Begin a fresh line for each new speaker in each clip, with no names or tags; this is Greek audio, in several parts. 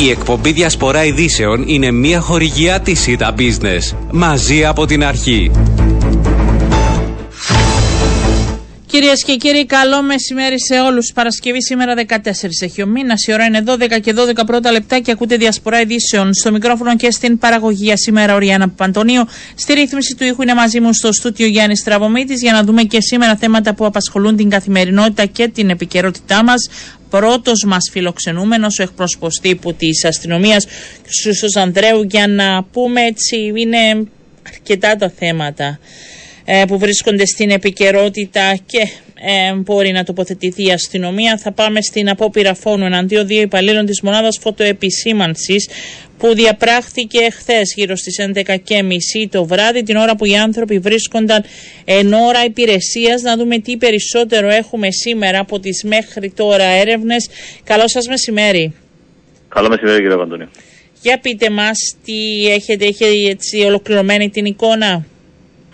Η εκπομπή Διασπορά Ειδήσεων είναι μια χορηγιά της ΣΥΤΑ Business. Μαζί από την αρχή.
Κυρίες και κύριοι, καλό μεσημέρι σε όλους. Παρασκευή σήμερα 14 έχει ο μήνας. Η ώρα είναι 12 και 12 πρώτα λεπτά και ακούτε διασπορά ειδήσεων. Στο μικρόφωνο και στην παραγωγή σήμερα ο Ριάννα Παντονίου. Στη ρύθμιση του ήχου είναι μαζί μου στο στούτιο Γιάννης Τραβομήτη για να δούμε και σήμερα θέματα που απασχολούν την καθημερινότητα και την επικαιρότητά μας. Πρώτος μας φιλοξενούμενος, ο εκπρόσωπος τύπου της αστυνομίας, κ. Ανδρέου, για να πούμε έτσι, είναι αρκετά τα θέματα ε, που βρίσκονται στην επικαιρότητα και ε, μπορεί να τοποθετηθεί η αστυνομία. Θα πάμε στην απόπειρα φόνου εναντίον δύο υπαλλήλων της μονάδας φωτοεπισήμανσης που διαπράχθηκε χθες γύρω στις 11.30 το βράδυ, την ώρα που οι άνθρωποι βρίσκονταν εν ώρα υπηρεσίας. Να δούμε τι περισσότερο έχουμε σήμερα από τις μέχρι τώρα έρευνες. Καλό σας μεσημέρι.
Καλό μεσημέρι κύριε Παντώνιο.
Για πείτε μας τι έχετε, έχετε έτσι ολοκληρωμένη την εικόνα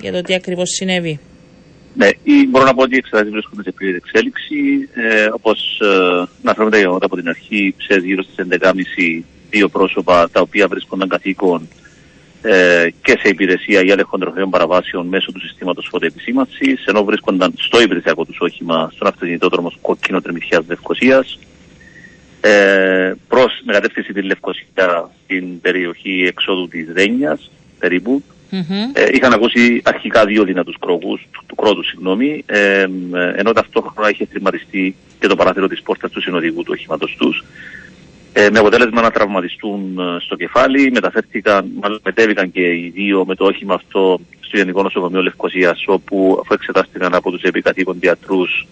για το τι ακριβώς συνέβη.
Ναι, μπορώ να πω ότι οι εξετάσεις βρίσκονται σε πλήρη εξέλιξη. Ε, όπως ε, να φέρουμε τα γεγονότα από την αρχή, ξέρεις γύρω στις 11.30 δύο πρόσωπα τα οποία βρίσκονταν καθήκον ε, και σε υπηρεσία για έλεγχο τροφαίων παραβάσεων μέσω του συστήματος φωτοεπισήμανση, ενώ βρίσκονταν στο υπηρεσιακό τους όχημα στον αυτοκινητόδρομο κόκκινο Τρεμηθιά Λευκοσίας, ε, προς με κατεύθυνση τη Λευκοσία στην περιοχή εξόδου της Δένεια, περίπου, ε, είχαν ακούσει αρχικά δύο δυνατούς κρόκους, του, του κρότου συγγνώμη, ε, ενώ ταυτόχρονα είχε τριμαριστεί και το παράθυρο της πόρτας του συνοδηγού του οχήματος τους. Ε, με αποτέλεσμα να τραυματιστούν ε, στο κεφάλι, μεταφέρθηκαν, μάλλον μετέβηκαν και οι δύο με το όχημα αυτό στο Γενικό Νοσοκομείο Λευκοσίας, όπου αφού εξετάστηκαν από τους επικατοίκων διατρούς,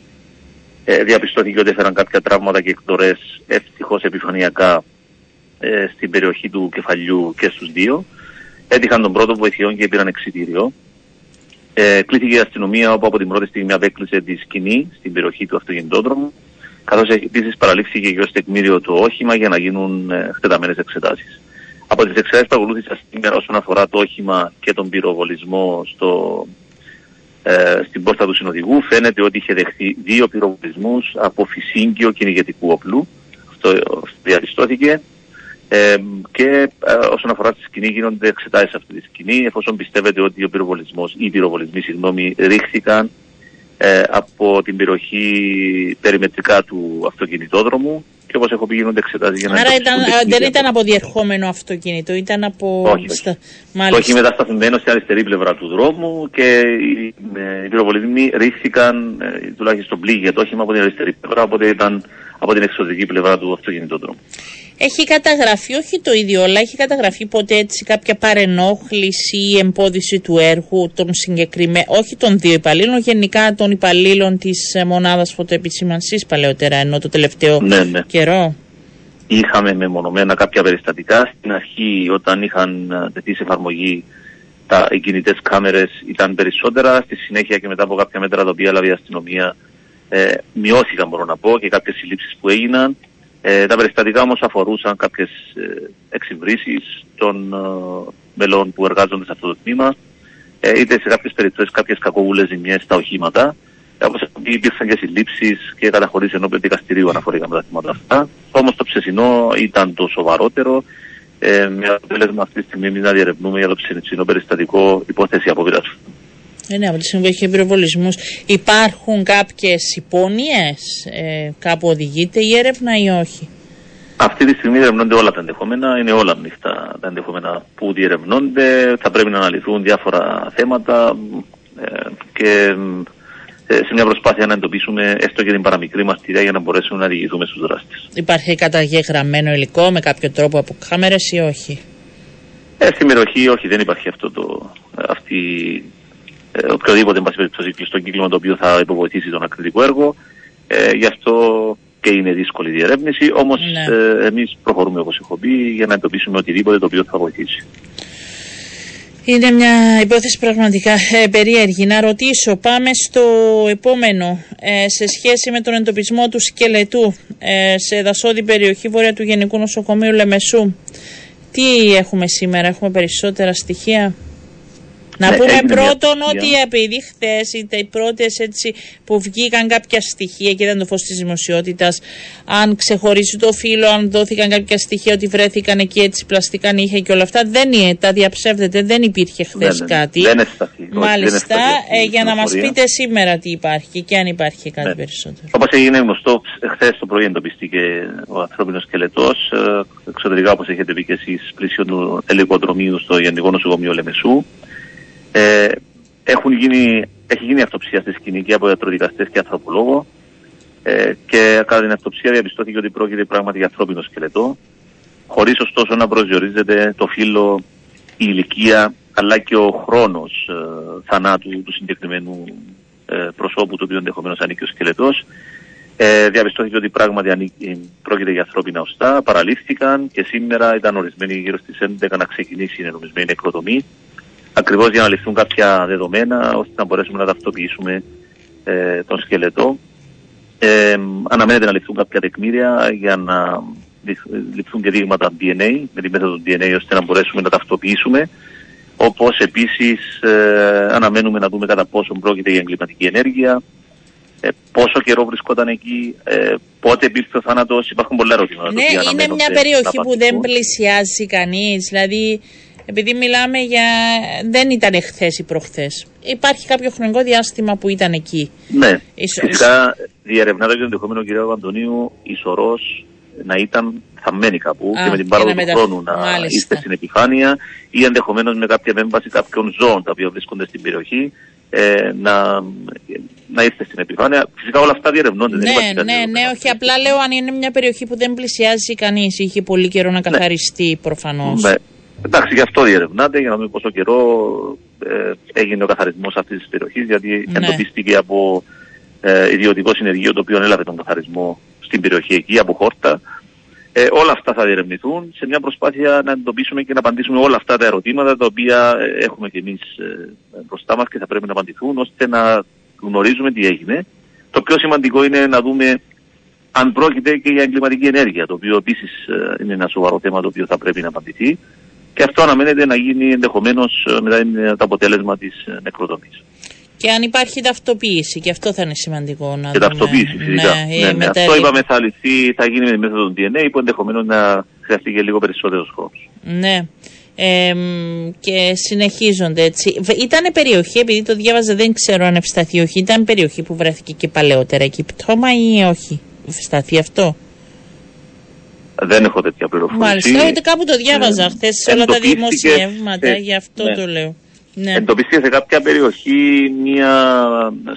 ε, διαπιστώθηκε ότι έφεραν κάποια τραύματα και εκτορές ευτυχώς επιφανειακά ε, στην περιοχή του κεφαλιού και στους δύο. Έτυχαν τον πρώτο βοηθειών και πήραν εξητήριο. Ε, κλείθηκε η αστυνομία όπου από την πρώτη στιγμή απέκλεισε τη σκηνή στην περιοχή του αυτοκινητόδρομου καθώς επίσης παραλήφθηκε και ως τεκμήριο το όχημα για να γίνουν ε, εκτεταμένες εξετάσεις. Από τις εξετάσεις που ακολούθησαν σήμερα όσον αφορά το όχημα και τον πυροβολισμό στο, ε, στην πόρτα του συνοδηγού φαίνεται ότι είχε δεχθεί δύο πυροβολισμούς από φυσίγγιο κυνηγετικού όπλου. Αυτό διαπιστώθηκε ε, και ε, όσον αφορά τη σκηνή, γίνονται εξετάσεις αυτή τη σκηνή, εφόσον πιστεύετε ότι ο πυροβολισμός ή οι πυροβολισμοί, συγγνώμη, ρίχθηκαν ε, από την περιοχή περιμετρικά του αυτοκινητόδρομου και όπως έχω πει γίνονται εξετάσεις για να
Άρα ήταν, δεν ήταν από διερχόμενο αυτοκίνητο, ήταν από.
Όχι, Στα... Το έχει μετασταθμμένο στην αριστερή πλευρά του δρόμου και οι, ε, οι πυροβολισμοί ρίχθηκαν ε, τουλάχιστον πλήγια το όχημα από την αριστερή πλευρά, οπότε ήταν από την εξωτερική πλευρά του αυτοκινητόδρομου.
Έχει καταγραφεί, όχι το ίδιο, αλλά έχει καταγραφεί ποτέ έτσι κάποια παρενόχληση ή εμπόδιση του έργου των συγκεκριμένων, όχι των δύο υπαλλήλων, γενικά των υπαλλήλων της ε, μονάδας φωτοεπισήμανσης παλαιότερα, ενώ το τελευταίο ναι, ναι. καιρό;
Είχαμε μεμονωμένα κάποια περιστατικά. Στην αρχή, όταν είχαν ε, τεθεί σε εφαρμογή τα κινητές κάμερες, ήταν περισσότερα. Στη συνέχεια και μετά από κάποια μέτρα τα οποία έλαβε η αστυνομία, ε, μειώθηκαν, μπορώ να πω, και κάποιες συλλήψεις που έγιναν. Ε, τα περιστατικά όμως αφορούσαν κάποιες ε, εξυβρήσεις των ε, μελών που εργάζονται σε αυτό το τμήμα, ε, είτε σε κάποιες περιπτώσεις κάποιες κακοβούλες ζημιές στα οχήματα. Ε, όπως υπήρξαν και συλλήψεις και καταχωρήσεις ενώπιον δικαστηρίου αναφορικά με τα θέματα αυτά. Όμως το ψεσινό ήταν το σοβαρότερο, ε, με αποτέλεσμα αυτή τη στιγμή να διερευνούμε για το ψεσινό περιστατικό υπόθεση αποβίρας.
Ε, ναι, από τη στιγμή που έχει πυροβολισμούς. Υπάρχουν κάποιες υπόνοιες, ε, κάπου οδηγείται η έρευνα ή όχι;
Αυτή τη στιγμή διερευνώνται όλα τα ενδεχόμενα, είναι όλα ανοιχτά τα ενδεχόμενα που διερευνώνται. Θα πρέπει να αναλυθούν διάφορα θέματα ε, και ε, σε μια προσπάθεια να εντοπίσουμε έστω και την παραμικρή μαστηρία για να μπορέσουμε να διηγηθούμε στους δράστες.
Υπάρχει καταγεγραμμένο υλικό με κάποιο τρόπο από κάμερες ή όχι;
Ε, στην περιοχή όχι, δεν υπάρχει αυτό το, αυτή ε, οποιοδήποτε εν πάση περιπτώσει κλειστό κύκλωμα το οποίο θα υποβοηθήσει τον ακριτικό έργο. Ε, γι' αυτό και είναι δύσκολη η διερεύνηση, όμως ναι. ε, εμείς προχωρούμε όπως έχω πει για να εντοπίσουμε οτιδήποτε το οποίο θα βοηθήσει.
Είναι μια υπόθεση πραγματικά ε, περίεργη. Να ρωτήσω, πάμε στο επόμενο. Ε, σε σχέση με τον εντοπισμό του σκελετού ε, σε δασόδη περιοχή βόρεια του Γενικού Νοσοκομείου Λεμεσού. Τι έχουμε σήμερα, έχουμε περισσότερα στοιχεία; Να
Ναι,
πούμε
έγινε μια
πρώτον
αυτοψία.
ότι επειδή χθες ήταν οι πρώτες που βγήκαν κάποια στοιχεία και ήταν το φως της δημοσιότητας, αν ξεχωρίσει το φύλλο, αν δόθηκαν κάποια στοιχεία ότι βρέθηκαν εκεί έτσι πλαστικά νύχια και όλα αυτά, δεν είναι, τα διαψεύδεται, δεν υπήρχε χθες
Ναι, ναι, ναι.
κάτι.
Δεν ευσταθεί. Όχι, δεν
Μάλιστα,
ευσταθεί αυτή η
ε, για να μας
πληροφορία.
πείτε σήμερα τι υπάρχει και αν υπάρχει κάτι
Ναι.
περισσότερο.
Όπως έγινε γνωστό, χθες το πρωί εντοπίστηκε ο ανθρώπινος σκελετός. Εξωτερικά, όπως έχετε πει και εσείς, πλήσιο του ελικοδρομίου στο Γενικό Νοσοκομείο Λεμεσού. Ε, έχουν γίνει, έχει γίνει αυτοψία στη σκηνή και από ιατροδικαστές και ανθρωπολόγο. Ε, και κατά την αυτοψία διαπιστώθηκε ότι πρόκειται πράγματι για ανθρώπινο σκελετό. Χωρίς ωστόσο να προσδιορίζεται το φύλλο, η ηλικία αλλά και ο χρόνος ε, θανάτου του συγκεκριμένου ε, προσώπου του οποίου ενδεχομένως ανήκει ο σκελετός. Ε, διαπιστώθηκε ότι πράγματι ανήκει, πρόκειται για ανθρώπινα οστά, παραλήφθηκαν και σήμερα ήταν ορισμένοι γύρω στις 11 να ξεκινήσει η ενομισμένη νεκροτομή. Ακριβώς για να ληφθούν κάποια δεδομένα ώστε να μπορέσουμε να ταυτοποιήσουμε ε, τον σκελετό. Ε, αναμένεται να ληφθούν κάποια τεκμήρια για να ληφ- ληφθούν και δείγματα DNA με τη μέθοδο DNA ώστε να μπορέσουμε να ταυτοποιήσουμε. Όπως επίσης αναμένουμε να δούμε κατά πόσο πρόκειται για εγκληματική ενέργεια, ε, πόσο καιρό βρισκόταν εκεί, ε, πότε υπήρξε ο θάνατος. Υπάρχουν πολλά ερωτήματα. τα
Ναι,
οποία
είναι
αναμένονται
μια
να
περιοχή που δεν
απαντηθούν.
πλησιάζει κανείς. Δηλαδή, επειδή μιλάμε για. Δεν ήταν εχθέ ή προχθές. Υπάρχει κάποιο χρονικό διάστημα που ήταν εκεί.
Ναι,
Ίσως-
φυσικά διερευνάται και το ενδεχόμενο κυρία Αντωνίου η σωρός να ήταν θαμμένη κάπου
Α,
και με την
και
πάροδο
να
του
μετα-
χρόνου να
Μάλιστα.
είστε στην επιφάνεια ή ενδεχομένως με κάποια επέμβαση κάποιων ζώων τα οποία βρίσκονται στην περιοχή ε, να, να ήρθε στην επιφάνεια. Φυσικά όλα αυτά διερευνώνται. δεν
Ναι,
υπάρχει κάτι
ναι, ναι,
δεδομένο.
όχι. Απλά λέω αν είναι μια περιοχή που δεν πλησιάζει κανείς. Είχε πολύ καιρό να καθαριστεί προφανώς.
Ναι. Εντάξει, γι' αυτό διερευνάται για να δούμε πόσο καιρό ε, έγινε ο καθαρισμός αυτής της περιοχής, γιατί
Ναι.
εντοπίστηκε από ε, ιδιωτικό συνεργείο το οποίο έλαβε τον καθαρισμό στην περιοχή εκεί, από χόρτα. Ε, όλα αυτά θα διερευνηθούν σε μια προσπάθεια να εντοπίσουμε και να απαντήσουμε όλα αυτά τα ερωτήματα τα οποία ε, έχουμε κι εμείς μπροστά μας και θα πρέπει να απαντηθούν ώστε να γνωρίζουμε τι έγινε. Το πιο σημαντικό είναι να δούμε αν πρόκειται και για εγκληματική ενέργεια, το οποίο επίσης είναι ένα σοβαρό θέμα το οποίο θα πρέπει να απαντηθεί. Και αυτό αναμένεται να γίνει ενδεχομένως μετά είναι το αποτέλεσμα της νεκροτομής.
Και αν υπάρχει ταυτοποίηση, και αυτό θα είναι σημαντικό να
Και
δούμε.
ταυτοποίηση φυσικά.
Ναι,
Ναι,
ε,
ναι.
με τα
Αυτό
ελλη-
είπαμε θα λυθεί, θα γίνει με τη μέθοδο DNA που ενδεχομένως να χρειαστεί και λίγο περισσότερος χρόνος.
Ναι. Ε, μ, και συνεχίζονται έτσι. Ήταν περιοχή, επειδή το διάβαζα, δεν ξέρω αν ευσταθεί ή όχι. Ήταν περιοχή που βρέθηκε και παλαιότερα εκεί πτώμα ή όχι. Ευσταθεί αυτό;
Δεν έχω τέτοια πληροφορία.
Μάλιστα. Ε, κάπου το διάβαζα χθες σε όλα τα
εντοπίστηκε
δημοσιεύματα,
σε-
γι' αυτό
ναι.
το λέω. Ναι.
Εντοπίστηκε σε κάποια περιοχή μια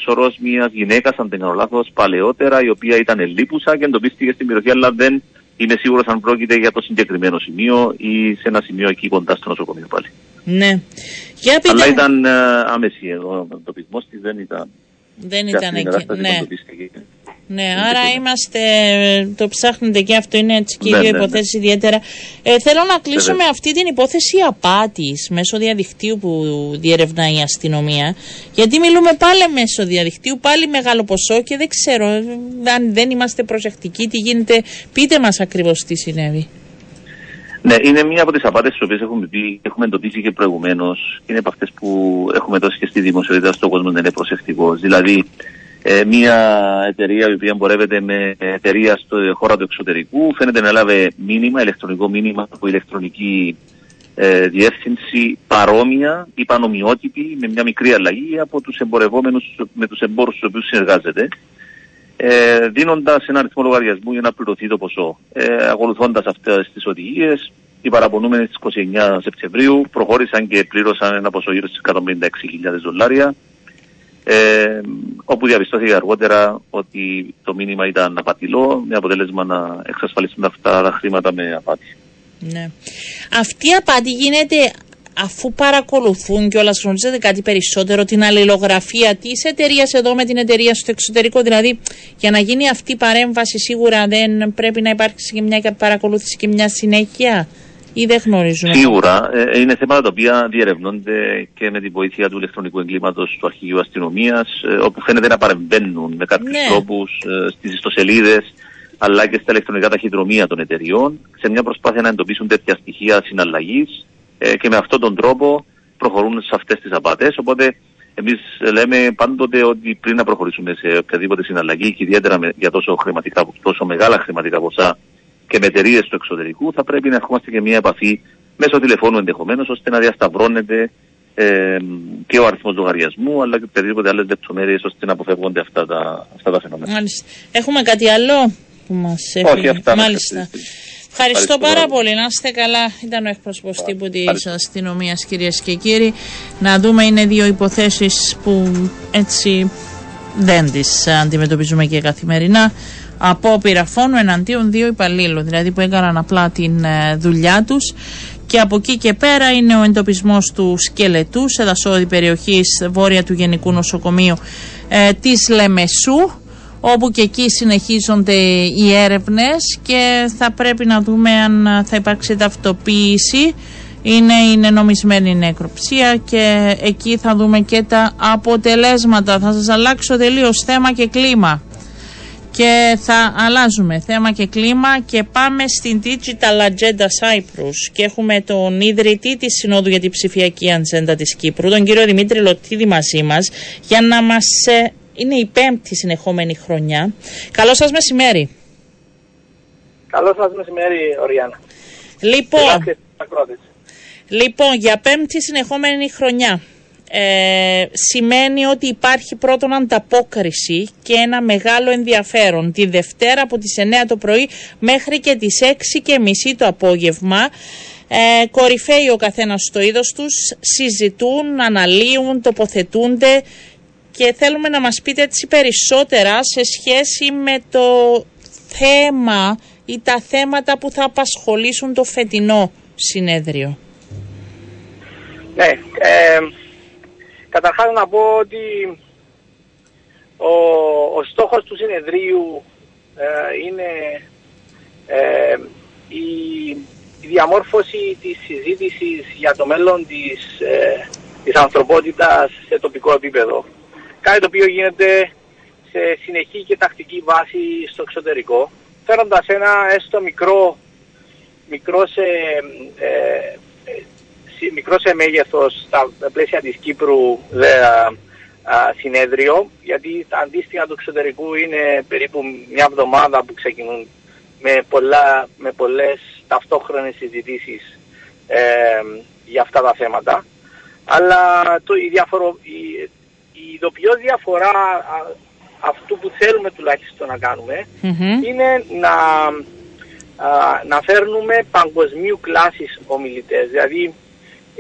σωρός μιας γυναίκας, αν δεν κάνω λάθος, παλαιότερα, η οποία ήταν ελίπουσα και εντοπίστηκε στην περιοχή, αλλά δεν είμαι σίγουρος αν πρόκειται για το συγκεκριμένο σημείο ή σε ένα σημείο εκεί κοντά στο νοσοκομείο πάλι.
ναι. Για πείτε
Αλλά
μου.
ήταν ε, άμεση ο εντοπισμό της, δεν ήταν.
Δεν
σε
ήταν
αυτή την
εκεί.
κατάσταση που
Ναι.
Εντοπίστηκε.
Ναι,
Δεν
άρα
τίποτα.
είμαστε, το ψάχνετε και αυτό είναι έτσι και οι
Ναι,
δύο
ναι, ναι.
υποθέσεις ιδιαίτερα. Ε, θέλω να κλείσω
Βέβαια.
με αυτή την υπόθεση απάτης μέσω διαδικτύου που διερευνάει η αστυνομία. Γιατί μιλούμε πάλι μέσω διαδικτύου, πάλι μεγάλο ποσό και δεν ξέρω ε, αν δεν είμαστε προσεκτικοί τι γίνεται. Πείτε μας ακριβώς τι συνέβη.
Ναι, είναι μία από τις απάτες τις οποίες έχουμε, πει, έχουμε εντοπίσει και προηγουμένως. Είναι από αυτές που έχουμε δώσει και στη δημοσιότητα στον κόσμο να είναι προσεκτικός. Δηλαδή, ε, μία εταιρεία η οποία εμπορεύεται με εταιρεία στο χώρα του εξωτερικού φαίνεται να έλαβε μήνυμα, ηλεκτρονικό μήνυμα από ηλεκτρονική ε, διεύθυνση παρόμοια ή πανομοιότυπη με μια μικρή αλλαγή από τους εμπορευόμενους με τους εμπόρους στους οποίους συνεργάζεται ε, δίνοντας ένα αριθμό λογαριασμού για να πληρωθεί το ποσό. Ε, Ακολουθώντας αυτές τις οδηγίες, οι παραπονούμενοι στις 29 Σεπτεμβρίου προχώρησαν και πλήρωσαν ένα ποσό γύρω στις 156.000 δολάρια. Ε, όπου διαπιστώθηκε αργότερα ότι το μήνυμα ήταν απατηλό, με αποτέλεσμα να εξασφαλιστούν αυτά τα χρήματα με απάτη.
Ναι. Αυτή η απάτη γίνεται αφού παρακολουθούν και όλα γνωρίζετε κάτι περισσότερο την αλληλογραφία της εταιρείας εδώ με την εταιρεία στο εξωτερικό. Δηλαδή, για να γίνει αυτή η παρέμβαση, σίγουρα δεν πρέπει να υπάρξει και μια παρακολούθηση και μια συνέχεια, ή δεν γνωρίζουμε.
Σίγουρα ε, είναι θέματα τα οποία διερευνώνται και με τη βοήθεια του ηλεκτρονικού εγκλήματος του Αρχηγείου Αστυνομίας, όπου φαίνεται να παρεμβαίνουν με κάποιους
Ναι.
τρόπους ε, στις ιστοσελίδες αλλά και στα ηλεκτρονικά ταχυδρομεία των εταιριών, σε μια προσπάθεια να εντοπίσουν τέτοια στοιχεία συναλλαγής ε, και με αυτόν τον τρόπο προχωρούν σε αυτές τις απάτες. Οπότε εμείς λέμε πάντοτε ότι πριν να προχωρήσουμε σε οποιαδήποτε συναλλαγή και ιδιαίτερα για τόσο, χρηματικά, τόσο μεγάλα χρηματικά ποσά και με εταιρείε του εξωτερικού θα πρέπει να ερχόμαστε και μια επαφή μέσω τηλεφώνου ενδεχομένως ώστε να διασταυρώνεται ε, και ο αριθμός λογαριασμού αλλά και οποιαδήποτε άλλες λεπτομέρειες ώστε να αποφεύγονται αυτά τα, αυτά τα φαινόμενα.
Μάλιστα. Έχουμε κάτι άλλο που μας
έχει.
αυτά. Μάλιστα. Ευχαριστώ πάρα πολύ. Να είστε καλά. Ήταν ο εκπρόσωπος τύπου της αστυνομίας, κυρίες και κύριοι. Να δούμε, είναι δύο υποθέσεις που έτσι δεν τις αντιμετωπίζουμε και καθημερινά. Απόπειρα φόνου εναντίον δύο υπαλλήλων, δηλαδή που έκαναν απλά την ε, δουλειά τους. Και από εκεί και πέρα είναι ο εντοπισμός του σκελετού σε δασόδη περιοχής βόρεια του Γενικού Νοσοκομείου ε, της Λεμεσού όπου και εκεί συνεχίζονται οι έρευνες και θα πρέπει να δούμε αν θα υπάρξει ταυτοποίηση είναι η νομισμένη νεκροψία και εκεί θα δούμε και τα αποτελέσματα. Θα σας αλλάξω τελείως θέμα και κλίμα και θα αλλάζουμε θέμα και κλίμα και πάμε στην Digital Agenda Cyprus και έχουμε τον ιδρυτή της Συνόδου για την ψηφιακή ατζέντα της Κύπρου, τον κύριο Δημήτρη Λωτίδη μαζί μας για να μας ε, είναι η πέμπτη συνεχόμενη χρονιά. Καλό σας μεσημέρι.
Καλό σας μεσημέρι, Οριάννα.
Λοιπόν, λοιπόν, για πέμπτη συνεχόμενη χρονιά. Ε, σημαίνει ότι υπάρχει πρώτον ανταπόκριση και ένα μεγάλο ενδιαφέρον τη Δευτέρα από τις 9 το πρωί μέχρι και τις 6 και μισή το απόγευμα ε, κορυφαίοι ο καθένας στο είδος τους, συζητούν, αναλύουν, τοποθετούνται και θέλουμε να μας πείτε έτσι περισσότερα σε σχέση με το θέμα ή τα θέματα που θα απασχολήσουν το φετινό συνέδριο.
Ναι, ε, καταρχάς να πω ότι ο, ο στόχος του συνεδρίου ε, είναι ε, η, η, διαμόρφωση της συζήτησης για το μέλλον της, ε, της ανθρωπότητας σε τοπικό επίπεδο. Κάτι το οποίο γίνεται σε συνεχή και τακτική βάση στο εξωτερικό, φέροντας ένα έστω μικρό, μικρό σε, ε, μικρός σε μέγεθος στα πλαίσια της Κύπρου δε, συνέδριο, γιατί τα αντίστοιχα του εξωτερικού είναι περίπου μια εβδομάδα που ξεκινούν με, πολλά, με πολλές ταυτόχρονες συζητήσεις ε, για αυτά τα θέματα. Αλλά το, η, διαφορο, η πιο διαφορά αυτού που θέλουμε τουλάχιστον να κανουμε είναι να, να φέρνουμε παγκοσμίου κλάσης ομιλητές. Δηλαδή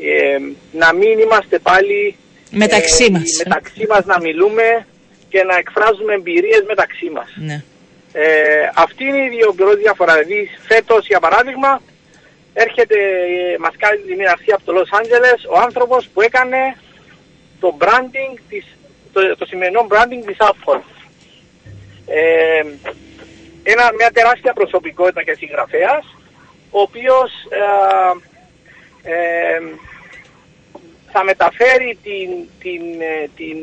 ε, να μην είμαστε πάλι
μεταξύ, ε, μας.
μεταξύ μας να μιλούμε και να εκφράζουμε εμπειρίες μεταξύ μας.
Ναι.
Ε, αυτή είναι η πιο διαφορά. Δηλαδή φέτος για παράδειγμα έρχεται, ε, μας κάνει την ευθεία από το Los Angeles ο άνθρωπος που έκανε το branding της, το, το σημερινό branding της Apple. Ε, ένα, μια τεράστια προσωπικότητα και συγγραφέας, ο οποίος ε, ε, θα μεταφέρει την, την, ε, την,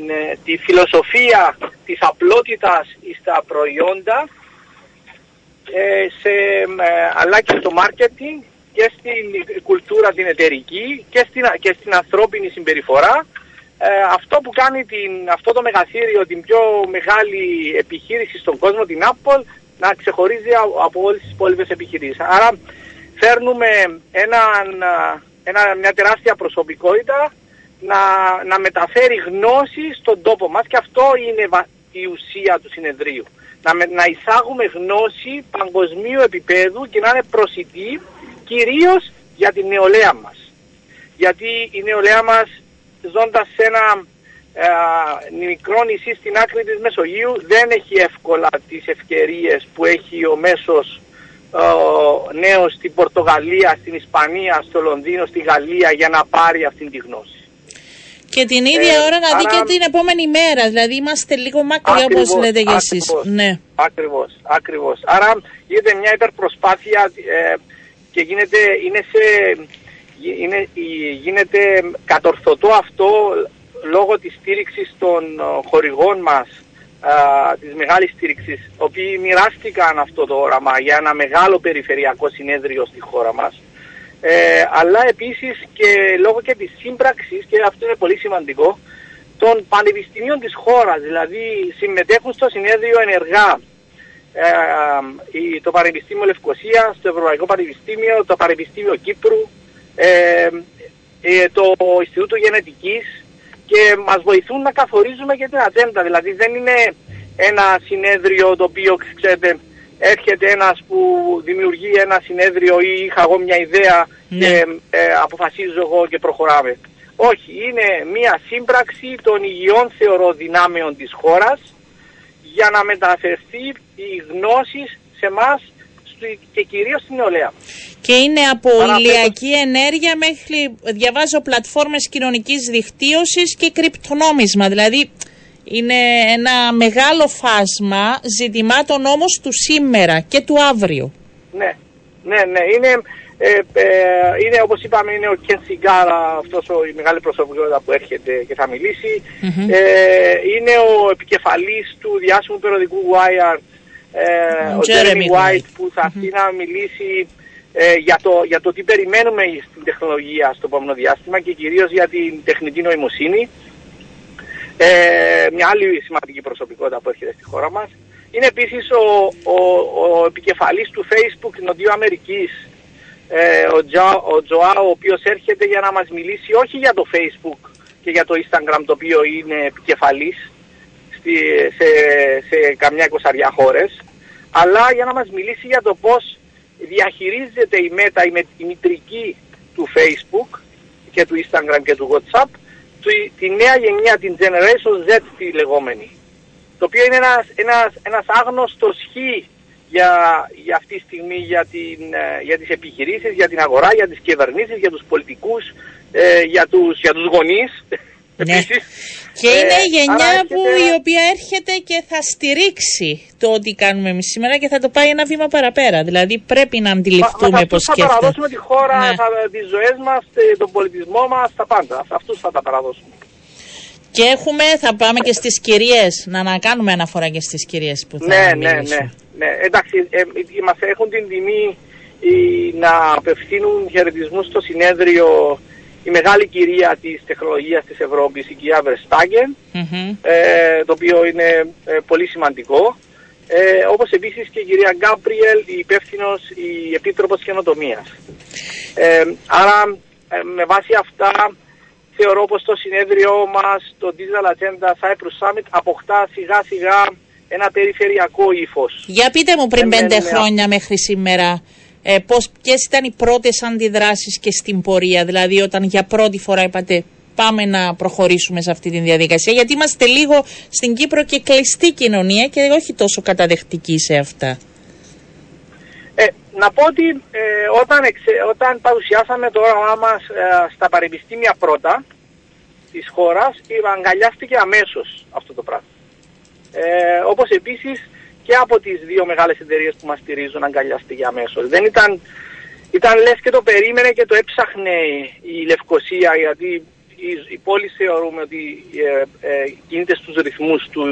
τη φιλοσοφία της απλότητας στα προϊόντα σε, αλλά και στο marketing και στην κουλτούρα την εταιρική και στην, και στην ανθρώπινη συμπεριφορά ε, αυτό που κάνει την, αυτό το μεγαθύριο, την πιο μεγάλη επιχείρηση στον κόσμο, την Apple, να ξεχωρίζει από όλες τις υπόλοιπες επιχειρήσεις. Άρα φέρνουμε έναν, ένα, μια τεράστια προσωπικότητα να, να μεταφέρει γνώση στον τόπο μας και αυτό είναι η ουσία του συνεδρίου. Να, να εισάγουμε γνώση παγκοσμίου επίπεδου και να είναι προσιτή κυρίως για την νεολαία μας. Γιατί η νεολαία μας ζώντας σε ένα ε, μικρό νησί στην άκρη της Μεσογείου δεν έχει εύκολα τις ευκαιρίες που έχει ο μέσος ε, νέος στην Πορτογαλία, στην Ισπανία, στο Λονδίνο, στη Γαλλία για να πάρει αυτή τη γνώση.
Και την ίδια ε, ώρα να δει και την επόμενη μέρα, δηλαδή είμαστε λίγο μακριά όπως λέτε και εσείς. Ναι.
Ακριβώς, ακριβώς. Άρα γίνεται μια υπερπροσπάθεια ε, και γίνεται, είναι σε είναι, γίνεται κατορθωτό αυτό λόγω της στήριξης των ε, χορηγών μας, α, της μεγάλης στήριξης, οι οποίοι μοιράστηκαν αυτό το όραμα για ένα μεγάλο περιφερειακό συνέδριο στη χώρα μας. ε, αλλά επίσης και λόγω και της σύμπραξης, και αυτό είναι πολύ σημαντικό, των πανεπιστημίων της χώρας, δηλαδή συμμετέχουν στο συνέδριο ενεργά ε, το Πανεπιστήμιο Λευκοσία, το Ευρωπαϊκό Πανεπιστήμιο, το Πανεπιστήμιο Κύπρου, ε, ε, το Ινστιτούτο Γενετικής και μας βοηθούν να καθορίζουμε και την ατζέντα. Δηλαδή δεν είναι ένα συνέδριο το οποίο, ξέρετε, έρχεται ένας που δημιουργεί ένα συνέδριο ή είχα εγώ μια ιδέα
Ναι.
και ε, αποφασίζω εγώ και προχωράμε. Όχι, είναι μια σύμπραξη των υγιών θεωρώ δυνάμεων της χώρας για να μεταφερθεί οι γνώσεις σε εμά και κυρίως στην νεολαία.
Και είναι από
Παραπέτω-
ηλιακή ενέργεια μέχρι, διαβάζω, πλατφόρμες κοινωνικής δικτύωσης και κρυπτονόμισμα. Δηλαδή είναι ένα μεγάλο φάσμα ζητημάτων όμως του σήμερα και του αύριο.
Ναι, ναι, ναι. Είναι, ε, ε, είναι όπως είπαμε, είναι ο Κεν Σιγκάρα, αυτός ο, η μεγάλη προσωπικότητα που έρχεται και θα μιλήσει.
Μμμ.
Ε, είναι ο επικεφαλής του διάσημου περιοδικού Wired, ε,
Ο
ο
Jeremy
Jeremy
White.
White, που θα έρθει να μιλήσει ε, για, το, για το τι περιμένουμε στην τεχνολογία στο επόμενο διάστημα και κυρίως για την τεχνητή νοημοσύνη. Ε, μια άλλη σημαντική προσωπικότητα που έρχεται στη χώρα μας. Είναι επίσης ο, ο, ο επικεφαλής του Facebook Νοτιού Αμερικής, ε, ο, Τζο, ο Τζοάο, ο οποίος έρχεται για να μας μιλήσει όχι για το Facebook και για το Instagram το οποίο είναι επικεφαλής στη, σε, σε καμιά εικοσαριά χώρες, αλλά για να μας μιλήσει για το πώς διαχειρίζεται η Meta, η, με- η μητρική του Facebook και του Instagram και του WhatsApp, τη, τη νέα γενιά, την Generation Z τη λεγόμενη. Το οποίο είναι ένας, ένας, ένας άγνωστος χ για, για αυτή τη στιγμή για, την, ε, για τις επιχειρήσεις, για την αγορά, για τις κυβερνήσεις, για τους πολιτικούς, ε, για, τους, για τους γονείς.
Ναι.
επίσης.
Και
Ε,
είναι η γενιά
άρα
που
έρχεται-
η οποία έρχεται και θα στηρίξει το ότι κάνουμε εμείς σήμερα και θα το πάει ένα βήμα παραπέρα. Δηλαδή πρέπει να
Μα-
αντιληφθούμε
μα σε
πώς
αυτούς θα
σκέφτεται.
παραδώσουμε τη χώρα,
Ναι.
θα, τις ζωές μας, τε- τον πολιτισμό μας, τα πάντα. Σε αυτούς θα τα παραδώσουμε.
Και έχουμε, θα πάμε και στις κυρίες, να, να κάνουμε αναφορά και στις κυρίες που θα
Ναι, ναι,
μιλήσουν.
ναι, ναι. Εντάξει, ε, ε, μας έχουν την τιμή ε, να απευθύνουν χαιρετισμούς στο συνέδριο η μεγάλη κυρία της τεχνολογίας της Ευρώπης, η κυρία Verstappen,
Μμμ.
ε, το οποίο είναι ε, πολύ σημαντικό. Ε, όπως επίσης και η κυρία Γκάμπριελ, η υπεύθυνος, η Επίτροπος Καινοτομίας. Ε, άρα, ε, με βάση αυτά, θεωρώ πως το συνέδριό μας, το Digital Agenda Cyprus Summit, αποκτά σιγά σιγά ένα περιφερειακό ύφος.
Για πείτε μου πριν
Ναι,
πέντε
ναι, ναι.
χρόνια μέχρι σήμερα, ε, πώς, ποιες ήταν οι πρώτες αντιδράσεις και στην πορεία, δηλαδή όταν για πρώτη φορά είπατε πάμε να προχωρήσουμε σε αυτή τη διαδικασία, γιατί είμαστε λίγο στην Κύπρο και κλειστή κοινωνία και όχι τόσο καταδεχτική σε αυτά.
Ε, να πω ότι ε, όταν, εξε- όταν παρουσιάσαμε το όραμά μας ε, στα πανεπιστήμια πρώτα της χώρας, ε, αγκαλιάστηκε αμέσως αυτό το πράγμα. Ε, όπως επίσης και από τις δύο μεγάλες εταιρείες που μας στηρίζουν αγκαλιάστηκε αμέσως. Δεν ήταν, ήταν λες και το περίμενε και το έψαχνε η Λευκοσία γιατί η, η πόλη θεωρούμε ότι ε, ε, κινείται στους ρυθμούς του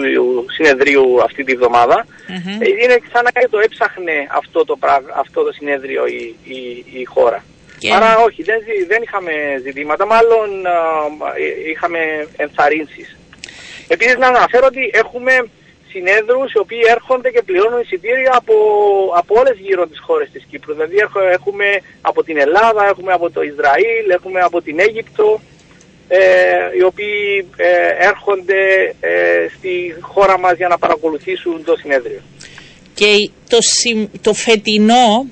συνεδρίου αυτή τη βδομάδα.
Μμμ.
Ε, Είναι σαν να το έψαχνε αυτό το, πράγ- αυτό το συνέδριο η, η, η χώρα.
Και-
Άρα όχι, δεν, ζη- δεν είχαμε ζητήματα, μάλλον α, ε, είχαμε ενθαρρύνσεις. Επίσης να αναφέρω ότι έχουμε συνέδρους οι οποίοι έρχονται και πληρώνουν εισιτήρια από, από όλες γύρω τις χώρες της Κύπρου. Δηλαδή έχ- έχουμε από την Ελλάδα, έχουμε από το Ισραήλ, έχουμε από την Αίγυπτο, ε, οι οποίοι ε, έρχονται ε, στη χώρα μας για να παρακολουθήσουν το συνέδριο.
Και το, συμ- το φετινό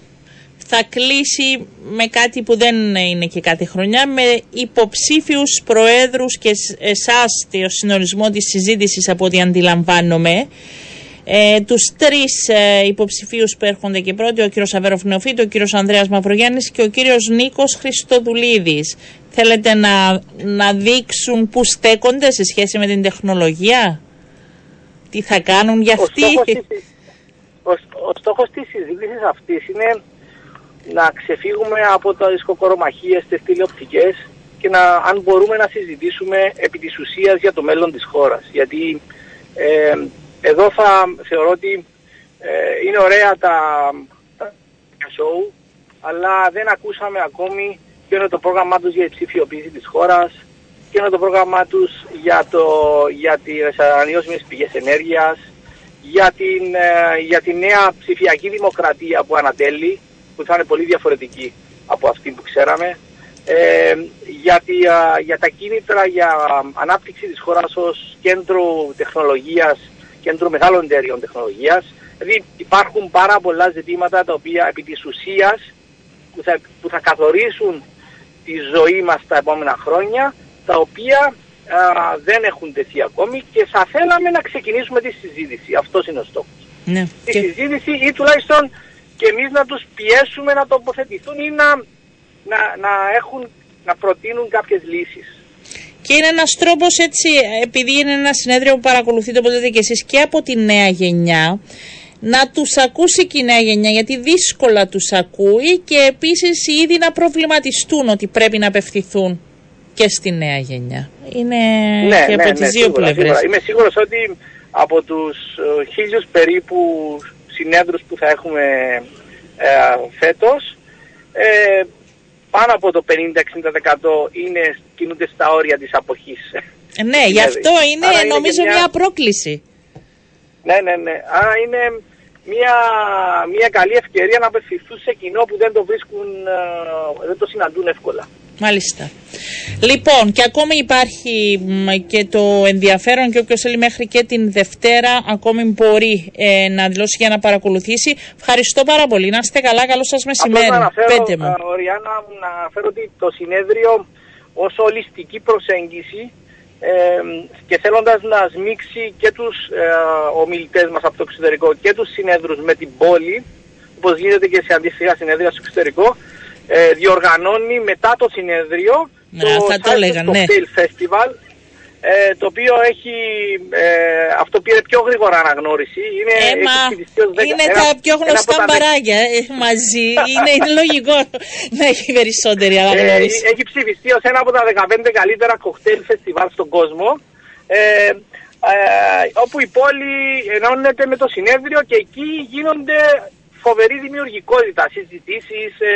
θα κλείσει με κάτι που δεν είναι και κάθε χρονιά, με υποψήφιους προέδρους και σ- εσάς το συνορισμό της συζήτησης από ό,τι αντιλαμβάνομαι. Ε, τους τρεις ε, υποψηφίους που έρχονται και πρώτοι, ο κύριος Αβέροφ Νεοφίτου, ο κύριος Ανδρέας Μαυρογιάννης και ο κύριος Νίκος Χριστοδουλίδης. Θέλετε να, να δείξουν πού στέκονται σε σχέση με την τεχνολογία, τι θα κάνουν για
Ο
αυτή;
στόχος, της, ο, ο στόχος της συζήτησης αυτής είναι να ξεφύγουμε από τα δισκοκορομαχίες, τις τηλεοπτικές και να, αν μπορούμε να συζητήσουμε επί της ουσίας για το μέλλον της χώρας. Γιατί ε, εδώ θα θεωρώ ότι ε, είναι ωραία τα, τα show αλλά δεν ακούσαμε ακόμη ποιο είναι το πρόγραμμά τους για τη ψηφιοποίηση της χώρας, ποιο είναι το πρόγραμμά τους για, το, για τις ανανεώσιμες πηγές ενέργειας, για την, ε, για τη νέα ψηφιακή δημοκρατία που ανατέλει, που θα είναι πολύ διαφορετική από αυτή που ξέραμε, ε, για, τη, για τα κίνητρα για ανάπτυξη της χώρας ως κέντρο τεχνολογίας, κέντρο μεγάλων εταιρείων τεχνολογίας. Δηλαδή υπάρχουν πάρα πολλά ζητήματα τα οποία επί της ουσίας που θα, που θα καθορίσουν τη ζωή μας τα επόμενα χρόνια, τα οποία δεν έχουν τεθεί ακόμη και θα θέλαμε να ξεκινήσουμε τη συζήτηση. Αυτός είναι ο στόχος.
Ναι.
Τη συζήτηση ή τουλάχιστον και εμείς να τους πιέσουμε να τοποθετηθούν ή να, να, να, έχουν, να προτείνουν κάποιες λύσεις.
Και είναι ένας τρόπος έτσι, επειδή είναι ένα συνέδριο που παρακολουθείτε οπότε και εσείς και από τη νέα γενιά, να τους ακούσει και η νέα γενιά γιατί δύσκολα τους ακούει και επίσης ήδη να προβληματιστούν ότι πρέπει να απευθυνθούν και στη νέα γενιά. Είναι
ναι,
και
ναι,
από τις
ναι,
δύο
σίγουρα,
πλευρές.
Σίγουρα. Είμαι σίγουρος ότι από τους ε, χίλιους περίπου συνέδρους που θα έχουμε ε, φέτος, ε, πάνω από το 50-60% είναι, κινούνται στα όρια της αποχής.
Ε, ναι, γι' αυτό είναι
Άρα είναι
νομίζω
και μια-
μια πρόκληση.
Ναι, ναι, ναι. Άρα είναι μια, μια καλή ευκαιρία να απευθυνθούν σε κοινό που δεν το βρίσκουν, ε, δεν το συναντούν εύκολα.
Μάλιστα. Λοιπόν, και ακόμη υπάρχει μ, και το ενδιαφέρον και όποιος θέλει μέχρι και την Δευτέρα ακόμη μπορεί ε, να δηλώσει για να παρακολουθήσει. Ευχαριστώ πάρα πολύ. Να είστε καλά. Καλό σας μεσημέρι.
Απλώς να αναφέρω,
Πέτε μου.
ε, Οριάννα, να αναφέρω ότι το συνέδριο ως ολιστική προσέγγιση ε, και θέλοντας να σμίξει και τους ε, ομιλητές μας από το εξωτερικό και τους συνέδρους με την πόλη, όπως γίνεται και σε αντίστοιχα συνέδρια στο εξωτερικό, ε, διοργανώνει μετά το συνέδριο
Ναι, θα το
Cyprus
έλεγα, ναι.
Cocktail Festival, ε, το οποίο έχει, ε, αυτό πήρε πιο γρήγορα αναγνώριση. Είναι,
Ε,
έχει
μα
ψηφιστεί ως δέκα-
είναι
ένα-
τα πιο
ένα
γνωστά
από τα
μπαράγια ε, μαζί. είναι, είναι λογικό να έχει περισσότερη
Ε,
αναγνώριση.
έχει ψηφιστεί ως ένα από τα 15 καλύτερα κοκτέιλ φεστιβάλ στον κόσμο. Ε, ε, όπου η πόλη ενώνεται με το συνέδριο και εκεί γίνονται φοβερή δημιουργικότητα, συζητήσεις, ε,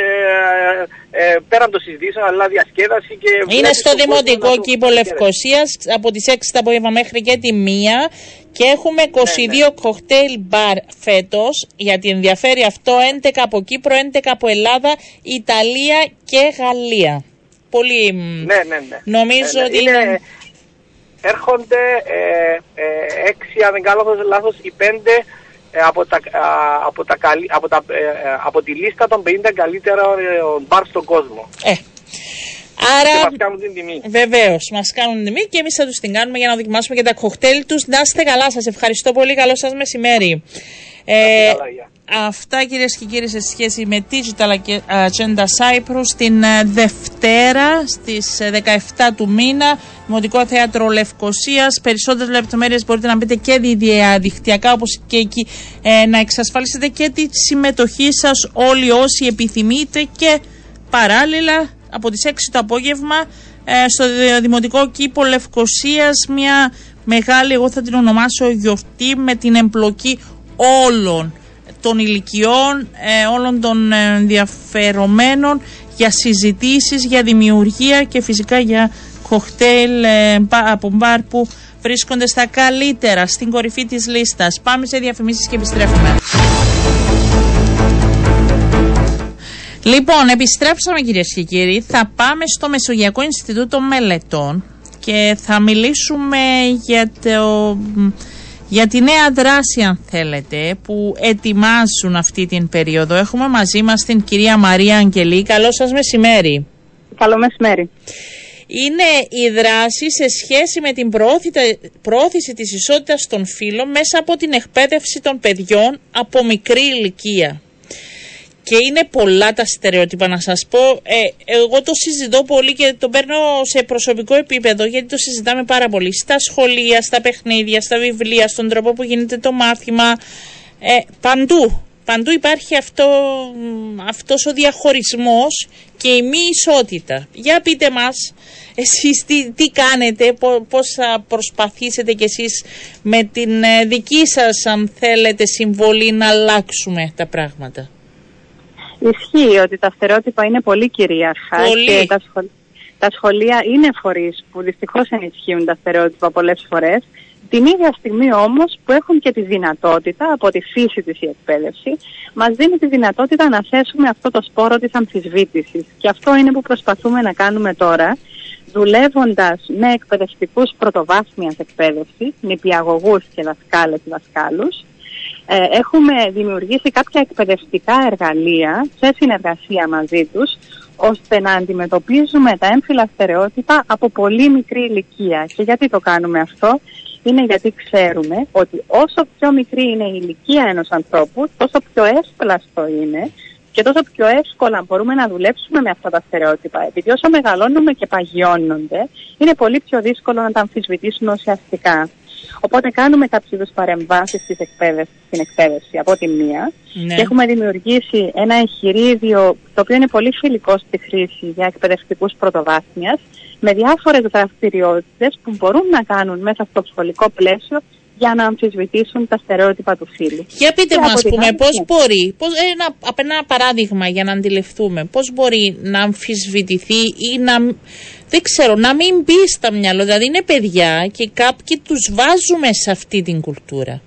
ε, πέραν των συζητήσεων, αλλά διασκέδαση και...
Είναι
βλέπεις
στο
τον κόσμο
Δημοτικό
να το
Κήπο
χαίρεται.
Λευκοσίας από τις 6 το απόγευμα μέχρι και τη 1 και έχουμε 22 κοκτέιλ μπαρ φέτος γιατί ενδιαφέρει αυτό 11 από Κύπρο, 11 από Ελλάδα, Ιταλία και Γαλλία. Πολύ μ,
Ναι, ναι, ναι.
νομίζω
Ναι, ναι.
ότι
είναι,
είναι...
Έρχονται ε, ε, έξι, αν δεν κάνω λάθος, λάθος, οι πέντε ε, από, τα, α, από, τα, καλύ- από, τα, ε, ε, από τη λίστα των 50 καλύτερων ε, μπαρ στον κόσμο.
Ε,
Και
άρα
μας κάνουν την τιμή.
Βεβαίως, μας κάνουν τιμή και εμείς θα τους την κάνουμε για να δοκιμάσουμε και τα κοκτέιλ τους. Να είστε καλά, σας ευχαριστώ πολύ. Καλό σας μεσημέρι. Ε,
καλά, γεια.
Αυτά κυρίες και κύριοι σε σχέση με Digital Agenda Cyprus την ε, Δευτέρα στις ε, 17 του μήνα Δημοτικό Θέατρο Λευκοσίας. Περισσότερες λεπτομέρειες μπορείτε να μπείτε και δι- διαδικτυακά όπως και εκεί ε, να εξασφαλίσετε και τη συμμετοχή σας όλοι όσοι επιθυμείτε και παράλληλα από τις 6 το απόγευμα ε, στο Δη- Δημοτικό Κήπο Λευκοσίας μια μεγάλη, εγώ θα την ονομάσω γιορτή με την εμπλοκή όλων των ηλικιών, ε, όλων των ε, ενδιαφερομένων για συζητήσεις, για δημιουργία και φυσικά για κοκτέιλ ε, μπα- από μπαρ που βρίσκονται στα καλύτερα, στην κορυφή της λίστας. Πάμε σε διαφημίσεις και επιστρέφουμε. Λοιπόν, επιστρέψαμε κυρίες και κύριοι. Θα πάμε στο Μεσογειακό Ινστιτούτο Μελετών και θα μιλήσουμε για, το, για τη νέα δράση, αν θέλετε, που ετοιμάζουν αυτή την περίοδο. Έχουμε μαζί μας την κυρία Μαρία Αγγελή. Καλό σας μεσημέρι.
Καλό μεσημέρι.
Είναι η δράση σε σχέση με την προώθητα- προώθηση της ισότητας των φύλων μέσα από την εκπαίδευση των παιδιών από μικρή ηλικία. Και είναι πολλά τα στερεότυπα να σας πω. Ε, εγώ το συζητώ πολύ και το παίρνω σε προσωπικό επίπεδο γιατί το συζητάμε πάρα πολύ. Στα σχολεία, στα παιχνίδια, στα βιβλία, στον τρόπο που γίνεται το μάθημα. Ε, παντού. Παντού υπάρχει αυτό, μ, αυτός ο διαχωρισμός και η μη ισότητα. Για πείτε μας εσείς τι, τι κάνετε, πο- πώς θα προσπαθήσετε κι εσείς με την ε, δική σας αν θέλετε συμβολή να αλλάξουμε τα πράγματα.
Ισχύει ότι τα στερεότυπα είναι πολύ κυρίαρχα
Πολύ.
και τα, σχολ- τα σχολεία είναι φορείς που δυστυχώς ενισχύουν τα στερεότυπα πολλές φορές. Την ίδια στιγμή όμως που έχουν και τη δυνατότητα από τη φύση της η εκπαίδευση μας δίνει τη δυνατότητα να θέσουμε αυτό το σπόρο της αμφισβήτησης και αυτό είναι που προσπαθούμε να κάνουμε τώρα δουλεύοντας με εκπαιδευτικούς πρωτοβάθμιας εκπαίδευσης, νηπιαγωγούς και δασκάλες δασκάλους ε, έχουμε δημιουργήσει κάποια εκπαιδευτικά εργαλεία σε συνεργασία μαζί τους ώστε να αντιμετωπίζουμε τα έμφυλα στερεότυπα από πολύ μικρή ηλικία. Και γιατί το κάνουμε αυτό, είναι γιατί ξέρουμε ότι όσο πιο μικρή είναι η ηλικία ενός ανθρώπου, τόσο πιο εύσπλαστο είναι και τόσο πιο εύκολα μπορούμε να δουλέψουμε με αυτά τα στερεότυπα. Επειδή όσο μεγαλώνουμε και παγιώνονται, είναι πολύ πιο δύσκολο να τα αμφισβητήσουμε ουσιαστικά. Οπότε κάνουμε κάποιους είδους παρεμβάσεις στην εκπαίδευση από τη μία
Ναι.
και έχουμε δημιουργήσει ένα εγχειρίδιο το οποίο είναι πολύ φιλικό στη χρήση για εκπαιδευτικούς πρωτοβάθμιας με διάφορες δραστηριότητες που μπορούν να κάνουν μέσα στο σχολικό πλαίσιο για να αμφισβητήσουν τα στερεότυπα του φύλου.
Για πείτε
Και
μας,
από την
πούμε,
άλλη,
πώς
ναι.
μπορεί, πώς, ένα, απ' ένα παράδειγμα για να αντιληφθούμε, πώς μπορεί να αμφισβητηθεί ή να, δεν ξέρω, να μην μπει στα μυαλό. Δηλαδή είναι παιδιά και κάποιοι τους βάζουμε σε αυτή την κουλτούρα.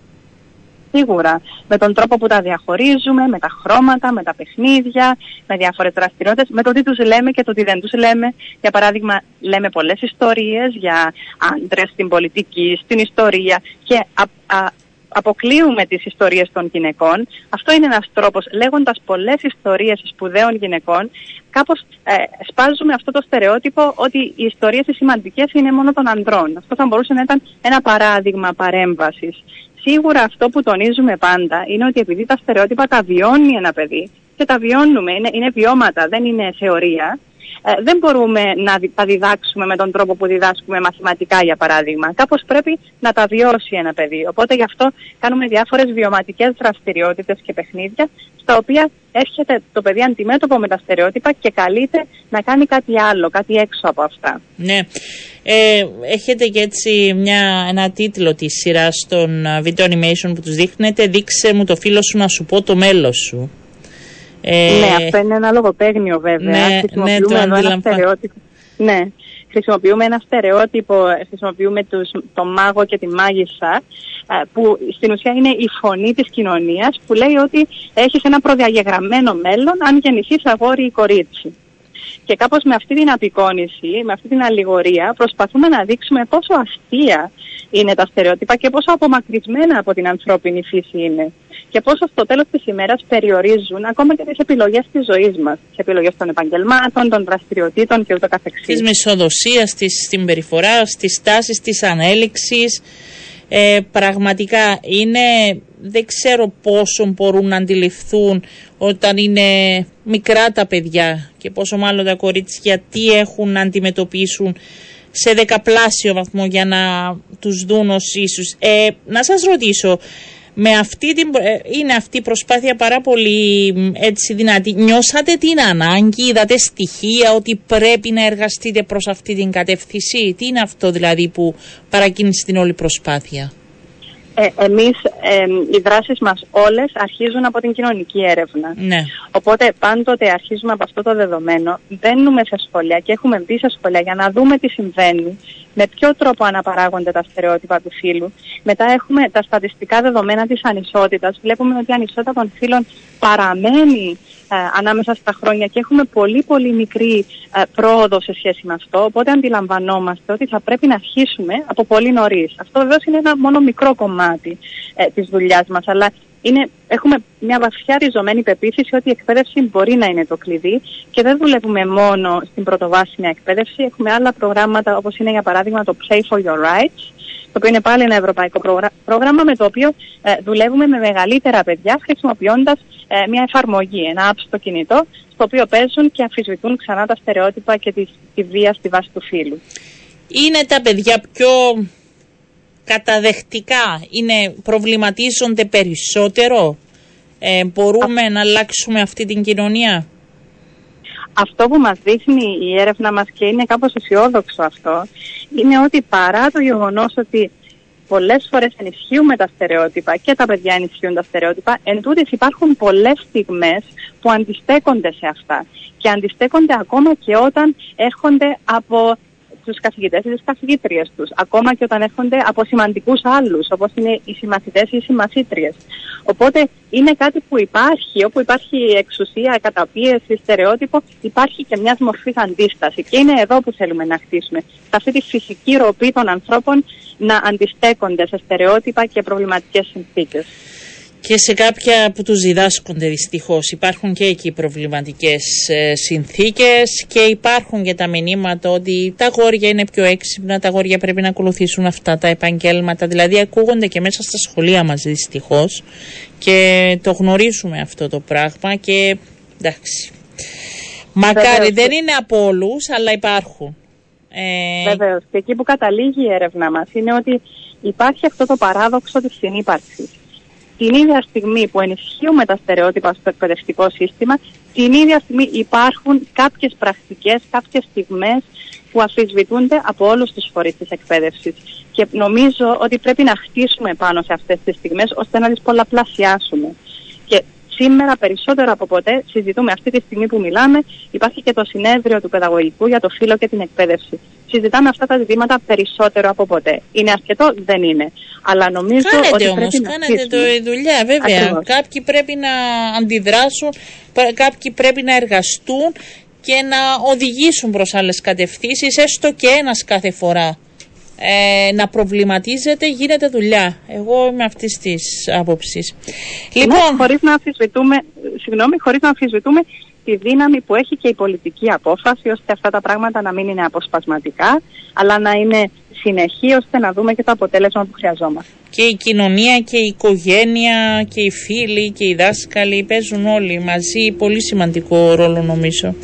Σίγουρα. Με τον τρόπο που τα διαχωρίζουμε, με τα χρώματα, με τα παιχνίδια, με διάφορες δραστηριότητες, με το τι τους λέμε και το τι δεν τους λέμε. Για παράδειγμα, λέμε πολλές ιστορίες για άντρες στην πολιτική, στην ιστορία και α, α, αποκλείουμε τις ιστορίες των γυναικών. Αυτό είναι ένας τρόπος, λέγοντας πολλές ιστορίες σπουδαίων γυναικών, κάπως ε, σπάζουμε αυτό το στερεότυπο ότι οι ιστορίες οι σημαντικές είναι μόνο των ανδρών. Αυτό θα μπορούσε να ήταν ένα παράδειγμα παρέμβασης. Σίγουρα αυτό που τονίζουμε πάντα είναι ότι επειδή τα στερεότυπα τα βιώνει ένα παιδί και τα βιώνουμε, είναι, είναι βιώματα, δεν είναι θεωρία, ε, δεν μπορούμε να δι- τα διδάξουμε με τον τρόπο που διδάσκουμε μαθηματικά, για παράδειγμα. Κάπως πρέπει να τα βιώσει ένα παιδί. Οπότε γι' αυτό κάνουμε διάφορες βιωματικές δραστηριότητες και παιχνίδια, στα οποία έρχεται το παιδί αντιμέτωπο με τα στερεότυπα και καλείται να κάνει κάτι άλλο, κάτι έξω από αυτά.
Ναι. Ε, έχετε και έτσι μια, ένα τίτλο της σειράς των α, video animation που τους δείχνετε; «Δείξε μου το φίλο σου να σου πω το μέλος σου». Ε,
Ναι, αυτό είναι ένα λογοπαίγνιο βέβαια.
ναι, ναι,
χρησιμοποιούμε
το
εδώ ένα
αντιλαμβα-
στερεότυπο. Ναι, χρησιμοποιούμε ένα στερεότυπο, ε, χρησιμοποιούμε τους, το μάγο και τη μάγισσα, ε, που στην ουσία είναι η φωνή της κοινωνίας που λέει ότι έχεις ένα προδιαγεγραμμένο μέλλον αν γεννηθείς αγόρι ή κορίτσι. Και κάπως με αυτή την απεικόνηση, με αυτή την αλληγορία, προσπαθούμε να δείξουμε πόσο αστεία είναι τα στερεότυπα και πόσο απομακρυσμένα από την ανθρώπινη φύση είναι. Και πόσο στο τέλος της ημέρας περιορίζουν ακόμα και τις επιλογές της ζωής μας. Τις επιλογές των επαγγελμάτων, των δραστηριοτήτων και ούτω καθεξής.
της μισοδοσίας, της συμπεριφορά, της τάσης, της ανέλυξης. Ε, πραγματικά είναι, δεν ξέρω πόσο μπορούν να αντιληφθούν όταν είναι μικρά τα παιδιά και πόσο μάλλον τα κορίτσια τι έχουν να αντιμετωπίσουν σε δεκαπλάσιο βαθμό για να τους δουν ως ίσους. Ε, να σας ρωτήσω, με αυτή την, ε, είναι αυτή η προσπάθεια πάρα πολύ μ, έτσι δυνατή. Νιώσατε την ανάγκη, είδατε στοιχεία ότι πρέπει να εργαστείτε προς αυτή την κατεύθυνση; Τι είναι αυτό δηλαδή που παρακίνησε την όλη προσπάθεια;
Ε, εμείς, ε, οι δράσεις μας όλες αρχίζουν από την κοινωνική έρευνα.
Ναι.
Οπότε πάντοτε αρχίζουμε από αυτό το δεδομένο, μπαίνουμε σε σχολεία και έχουμε μπει σε σχολεία για να δούμε τι συμβαίνει, με ποιο τρόπο αναπαράγονται τα στερεότυπα του φύλου. Μετά έχουμε τα στατιστικά δεδομένα της ανισότητας. Βλέπουμε ότι η ανισότητα των φύλων παραμένει ε, ανάμεσα στα χρόνια και έχουμε πολύ πολύ μικρή ε, πρόοδο σε σχέση με αυτό. Οπότε αντιλαμβανόμαστε ότι θα πρέπει να αρχίσουμε από πολύ νωρίς. Αυτό βεβαίως είναι ένα μόνο μικρό κομμάτι ε, της δουλειάς μας, αλλά είναι, έχουμε μια βαθιά ριζωμένη πεποίθηση ότι η εκπαίδευση μπορεί να είναι το κλειδί και δεν δουλεύουμε μόνο στην πρωτοβάσιμια εκπαίδευση. Έχουμε άλλα προγράμματα όπως είναι για παράδειγμα το Play for Your Rights, το οποίο είναι πάλι ένα ευρωπαϊκό προγρα- πρόγραμμα με το οποίο ε, δουλεύουμε με μεγαλύτερα παιδιά χρησιμοποιώντας ε, μια εφαρμογή, ένα app στο κινητό, στο οποίο παίζουν και αμφισβητούν ξανά τα στερεότυπα και τη, τη βία στη βάση του φύλου.
Είναι τα παιδιά πιο καταδεχτικά, είναι, προβληματίζονται περισσότερο; Ε, μπορούμε να αλλάξουμε αυτή την κοινωνία;
Αυτό που μας δείχνει η έρευνα μας και είναι κάπως αισιόδοξο αυτό, είναι ότι παρά το γεγονός ότι πολλές φορές ενισχύουμε τα στερεότυπα και τα παιδιά ενισχύουν τα στερεότυπα, εν τούτης υπάρχουν πολλές στιγμές που αντιστέκονται σε αυτά. Και αντιστέκονται ακόμα και όταν έρχονται από τους καθηγητές ή τις καθηγήτριες τους, ακόμα και όταν έρχονται από σημαντικούς άλλους, όπως είναι οι συμμαθητές ή οι συμμαθήτριες. Οπότε είναι κάτι που υπάρχει, όπου υπάρχει εξουσία, καταπίεση, στερεότυπο, υπάρχει και μιας μορφής αντίσταση. Και είναι εδώ που θέλουμε να χτίσουμε. Σε αυτή τη φυσική ροπή των ανθρώπων να αντιστέκονται σε στερεότυπα και προβληματικές συνθήκες
και σε κάποια που τους διδάσκονται δυστυχώς. Υπάρχουν και εκεί προβληματικές ε, συνθήκες και υπάρχουν και τα μηνύματα ότι τα αγόρια είναι πιο έξυπνα, τα αγόρια πρέπει να ακολουθήσουν αυτά τα επαγγέλματα. Δηλαδή ακούγονται και μέσα στα σχολεία μας δυστυχώς και το γνωρίζουμε αυτό το πράγμα και εντάξει. Μακάρι δεν είναι από όλους, αλλά υπάρχουν.
Ε... Βεβαίως. Και εκεί που καταλήγει η έρευνα μας είναι ότι υπάρχει αυτό το παράδοξο της συνύπαρξης την ίδια στιγμή που ενισχύουμε τα στερεότυπα στο εκπαιδευτικό σύστημα, την ίδια στιγμή υπάρχουν κάποιες πρακτικές, κάποιες στιγμές που αφισβητούνται από όλους τους φορείς της εκπαίδευσης. Και νομίζω ότι πρέπει να χτίσουμε πάνω σε αυτές τις στιγμές ώστε να τις πολλαπλασιάσουμε. Και σήμερα περισσότερο από ποτέ συζητούμε αυτή τη στιγμή που μιλάμε, υπάρχει και το συνέδριο του παιδαγωγικού για το φύλλο και την εκπαίδευση. Συζητάμε αυτά τα ζητήματα περισσότερο από ποτέ. Είναι αρκετό, δεν είναι. Αλλά νομίζω
κάνετε
ότι
όμως,
πρέπει
κάνετε το δουλειά βέβαια.
Ακριβώς.
Κάποιοι πρέπει να αντιδράσουν, κάποιοι πρέπει να εργαστούν και να οδηγήσουν προς άλλες κατευθύνσεις, έστω και ένας κάθε φορά ε, να προβληματίζεται, γίνεται δουλειά. Εγώ είμαι αυτής της άποψης.
Λοιπόν, ναι, χωρίς να αμφισβητούμε, συγγνώμη, χωρίς να αμφισβητούμε τη δύναμη που έχει και η πολιτική απόφαση ώστε αυτά τα πράγματα να μην είναι αποσπασματικά αλλά να είναι συνεχή ώστε να δούμε και το αποτέλεσμα που χρειαζόμαστε.
Και η κοινωνία και η οικογένεια και οι φίλοι και οι δάσκαλοι παίζουν όλοι μαζί πολύ σημαντικό ρόλο νομίζω.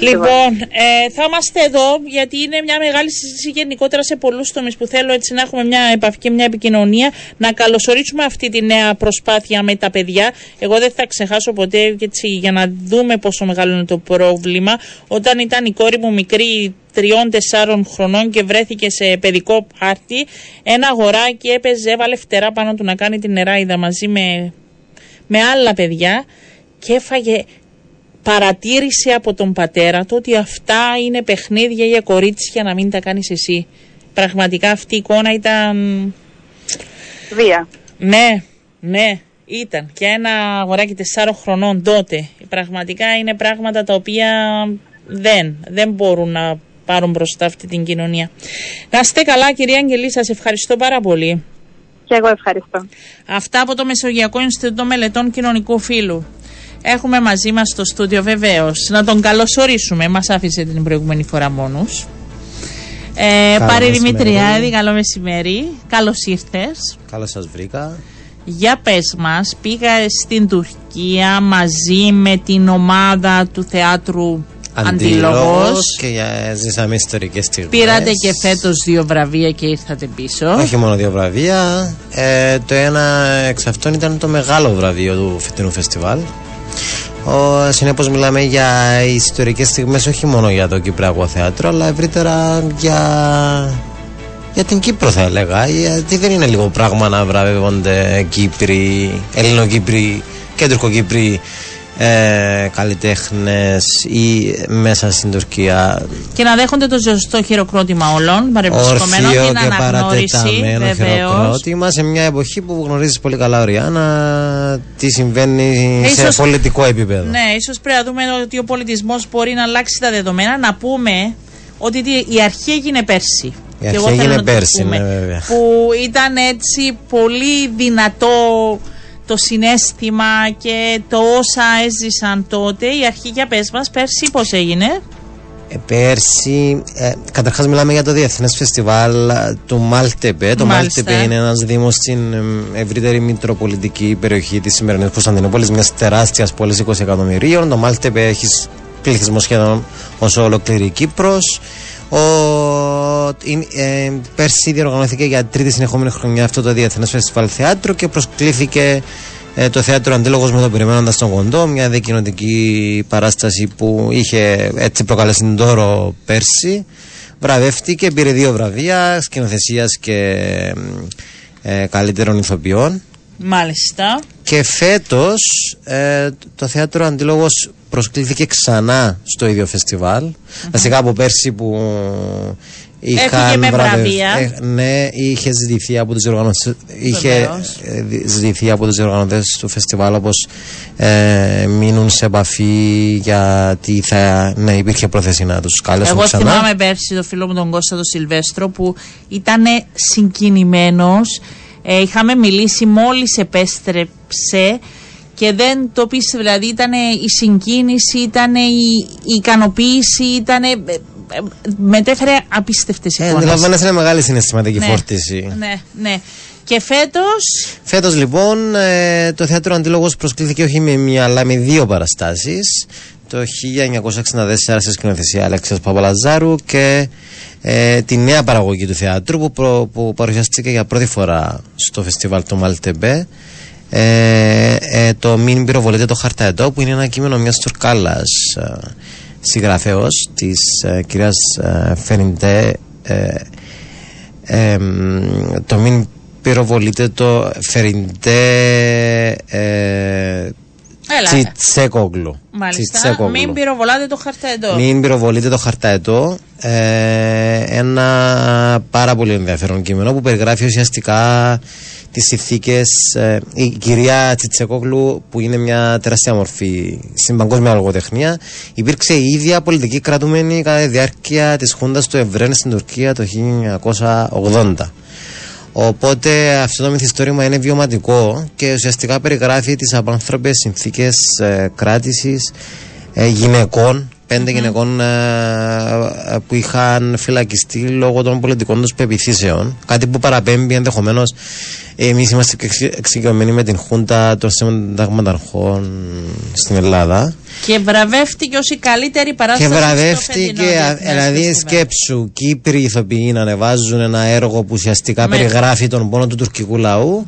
Λοιπόν, ε, θα είμαστε εδώ γιατί είναι μια μεγάλη συζήτηση γενικότερα σε πολλούς τομείς που θέλω έτσι να έχουμε μια επαφή και μια επικοινωνία να καλωσορίσουμε αυτή τη νέα προσπάθεια με τα παιδιά. Εγώ δεν θα ξεχάσω ποτέ έτσι, για να δούμε πόσο μεγάλο είναι το πρόβλημα. Όταν ήταν η κόρη μου μικρή τριών-τεσσάρων χρονών και βρέθηκε σε παιδικό πάρτι. Ένα αγοράκι έπαιζε, έβαλε φτερά πάνω του να κάνει την νεράιδα μαζί με, με άλλα παιδιά και έφαγε παρατήρησε από τον πατέρα του ότι αυτά είναι παιχνίδια για κορίτσια να μην τα κάνεις εσύ. Πραγματικά αυτή η εικόνα ήταν...
Βία.
Ναι, ναι, ήταν. Και ένα αγοράκι τεσσάρων χρονών τότε. Πραγματικά είναι πράγματα τα οποία δεν, δεν μπορούν να πάρουν μπροστά αυτή την κοινωνία. Να είστε καλά κυρία Αγγελή, σας ευχαριστώ πάρα πολύ.
Και εγώ ευχαριστώ.
Αυτά από το Μεσογειακό Ινστιτούτο Μελετών Κοινωνικού Φύλου. Έχουμε μαζί μας στο στούντιο βεβαίως. Να τον καλωσορίσουμε. Μας άφησε την προηγούμενη φορά μόνος. Ε, Πάρη Δημητριάδη, καλό μεσημέρι. Καλώς ήρθες.
Καλώ σας βρήκα.
Για πες μας, πήγα στην Τουρκία μαζί με την ομάδα του θεάτρου Αντίλογος
και για, ζήσαμε ιστορικές στιγμές
Πήρατε και φέτος δύο βραβεία και ήρθατε πίσω.
Όχι μόνο δύο βραβεία. Ε, το ένα εξ αυτών ήταν το μεγάλο βραβείο του φετινού φεστιβάλ. Συνεπώς μιλάμε για ιστορικές στιγμές όχι μόνο για το Κυπριακό Θέατρο αλλά ευρύτερα για, για την Κύπρο θα έλεγα γιατί δεν είναι λίγο πράγμα να βραβεύονται Κύπροι, Ελληνοκύπροι και Τουρκοκύπροι ε, καλλιτέχνες ή μέσα στην Τουρκία.
Και να δέχονται το ζωστό χειροκρότημα όλων, παρεμπισκομένο και να
και
αναγνώριση.
χειροκρότημα σε μια εποχή που γνωρίζεις πολύ καλά, Ριάννα, τι συμβαίνει ίσως, σε πολιτικό επίπεδο.
Ναι, ίσως πρέπει να δούμε ότι ο πολιτισμός μπορεί να αλλάξει τα δεδομένα. Να πούμε ότι η αρχή έγινε πέρσι.
Η αρχή έγινε πέρσι, ναι, βέβαια.
Που ήταν έτσι πολύ δυνατό το συνέστημα και το όσα έζησαν τότε. Η αρχή για πες μας, πέρσι πώς έγινε;
Ε, πέρσι, ε, καταρχάς μιλάμε για το Διεθνές Φεστιβάλ ε, του Μάλτεπε. Το Μάλτεπε είναι ένας δήμος στην ε, ευρύτερη μητροπολιτική περιοχή της σημερινής Κωνσταντινούπολης, μιας τεράστιας πόλης 20 εκατομμυρίων. Το Μάλτεπε έχει πληθυσμό σχεδόν όσο ολόκληρη Κύπρος. Ο, ε, πέρσι διοργανώθηκε για τρίτη συνεχόμενη χρονιά αυτό το Διεθνές Φεστιβάλ Θεάτρου και προσκλήθηκε ε, το θέατρο Αντίλογος με τον Περιμένοντας τον Κοντό, μια δικοινοτική παράσταση που είχε έτσι προκαλέσει τον τόρο πέρσι βραβεύτηκε, πήρε δύο βραβεία σκηνοθεσίας και ε, καλύτερων ηθοποιών.
Μάλιστα.
Και φέτος ε, το θέατρο Αντίλογος προσκλήθηκε ξανά στο ίδιο φεστιβάλ. Mm-hmm. Βασικά από πέρσι που
Είχαν με βραβεία. Ε,
ναι, είχε ζητηθεί από τους οργανωτές, είχε ε, ζητηθεί από τους οργανωτές του φεστιβάλ όπως ε, μείνουν σε επαφή γιατί θα ναι, υπήρχε πρόθεση να τους κάλεσουν
Εγώ
ξανά.
Εγώ θυμάμαι πέρσι το φίλο μου τον Κώστα τον Σιλβέστρο που ήταν συγκινημένος. Ε, είχαμε μιλήσει μόλις επέστρεψε και δεν το πίστευε, δηλαδή ήταν η συγκίνηση, ήταν η, η ικανοποίηση, ήταν μετέφερε απίστευτες εικόνες.
Ε, Αντιλαμβάνεσαι είναι μεγάλη συναισθηματική
ναι,
φόρτιση.
Ναι, ναι. Και φέτος;
Φέτος λοιπόν ε, το θέατρο Αντίλογος προσκλήθηκε όχι με μία αλλά με δύο παραστάσεις. Το 1964 σε σκηνοθεσία Αλέξης Παπαλαζάρου και ε, τη νέα παραγωγή του θεάτρου που, προ, που παρουσιάστηκε για πρώτη φορά στο φεστιβάλ του Μαλτεμπέ. Ε, ε, το Μην πυροβολείτε το χαρταετό που είναι ένα κείμενο μιας τουρκάλας ε, συγγραφέως της ε, κυρίας ε, Φεριντέ ε, το μην πυροβολείτε το Φεριντέ ε, Τσιτσέκογλου.
Μάλιστα. Μην πυροβολάτε το χαρταετό.
Μην πυροβολείτε το χαρταετό. Ε, ένα πάρα πολύ ενδιαφέρον κείμενο που περιγράφει ουσιαστικά τις συνθήκες. Ε, η κυρία Τσιτσεκόγλου, που είναι μια τεράστια μορφή στην παγκόσμια λογοτεχνία, υπήρξε η ίδια πολιτική κρατούμενη κατά τη διάρκεια της Χούντας του Ευρέν στην Τουρκία το 1980. Οπότε αυτό το μυθιστόρημα είναι βιωματικό και ουσιαστικά περιγράφει τις απάνθρωπες συνθήκες ε, κράτησης ε, γυναικών πέντε mm-hmm. γυναικών ε, ε, που είχαν φυλακιστεί λόγω των πολιτικών τους πεπιθήσεων. Κάτι που παραπέμπει ενδεχομένως. Εμείς είμαστε εξοικειωμένοι με την Χούντα των Συνταγματαρχών στην Ελλάδα.
Και βραβεύτηκε ως η καλύτερη παράσταση.
Και βραβεύτηκε, δηλαδή σκέψου, Κύπροι ηθοποιοί να ανεβάζουν ένα έργο που ουσιαστικά περιγράφει τον πόνο του τουρκικού λαού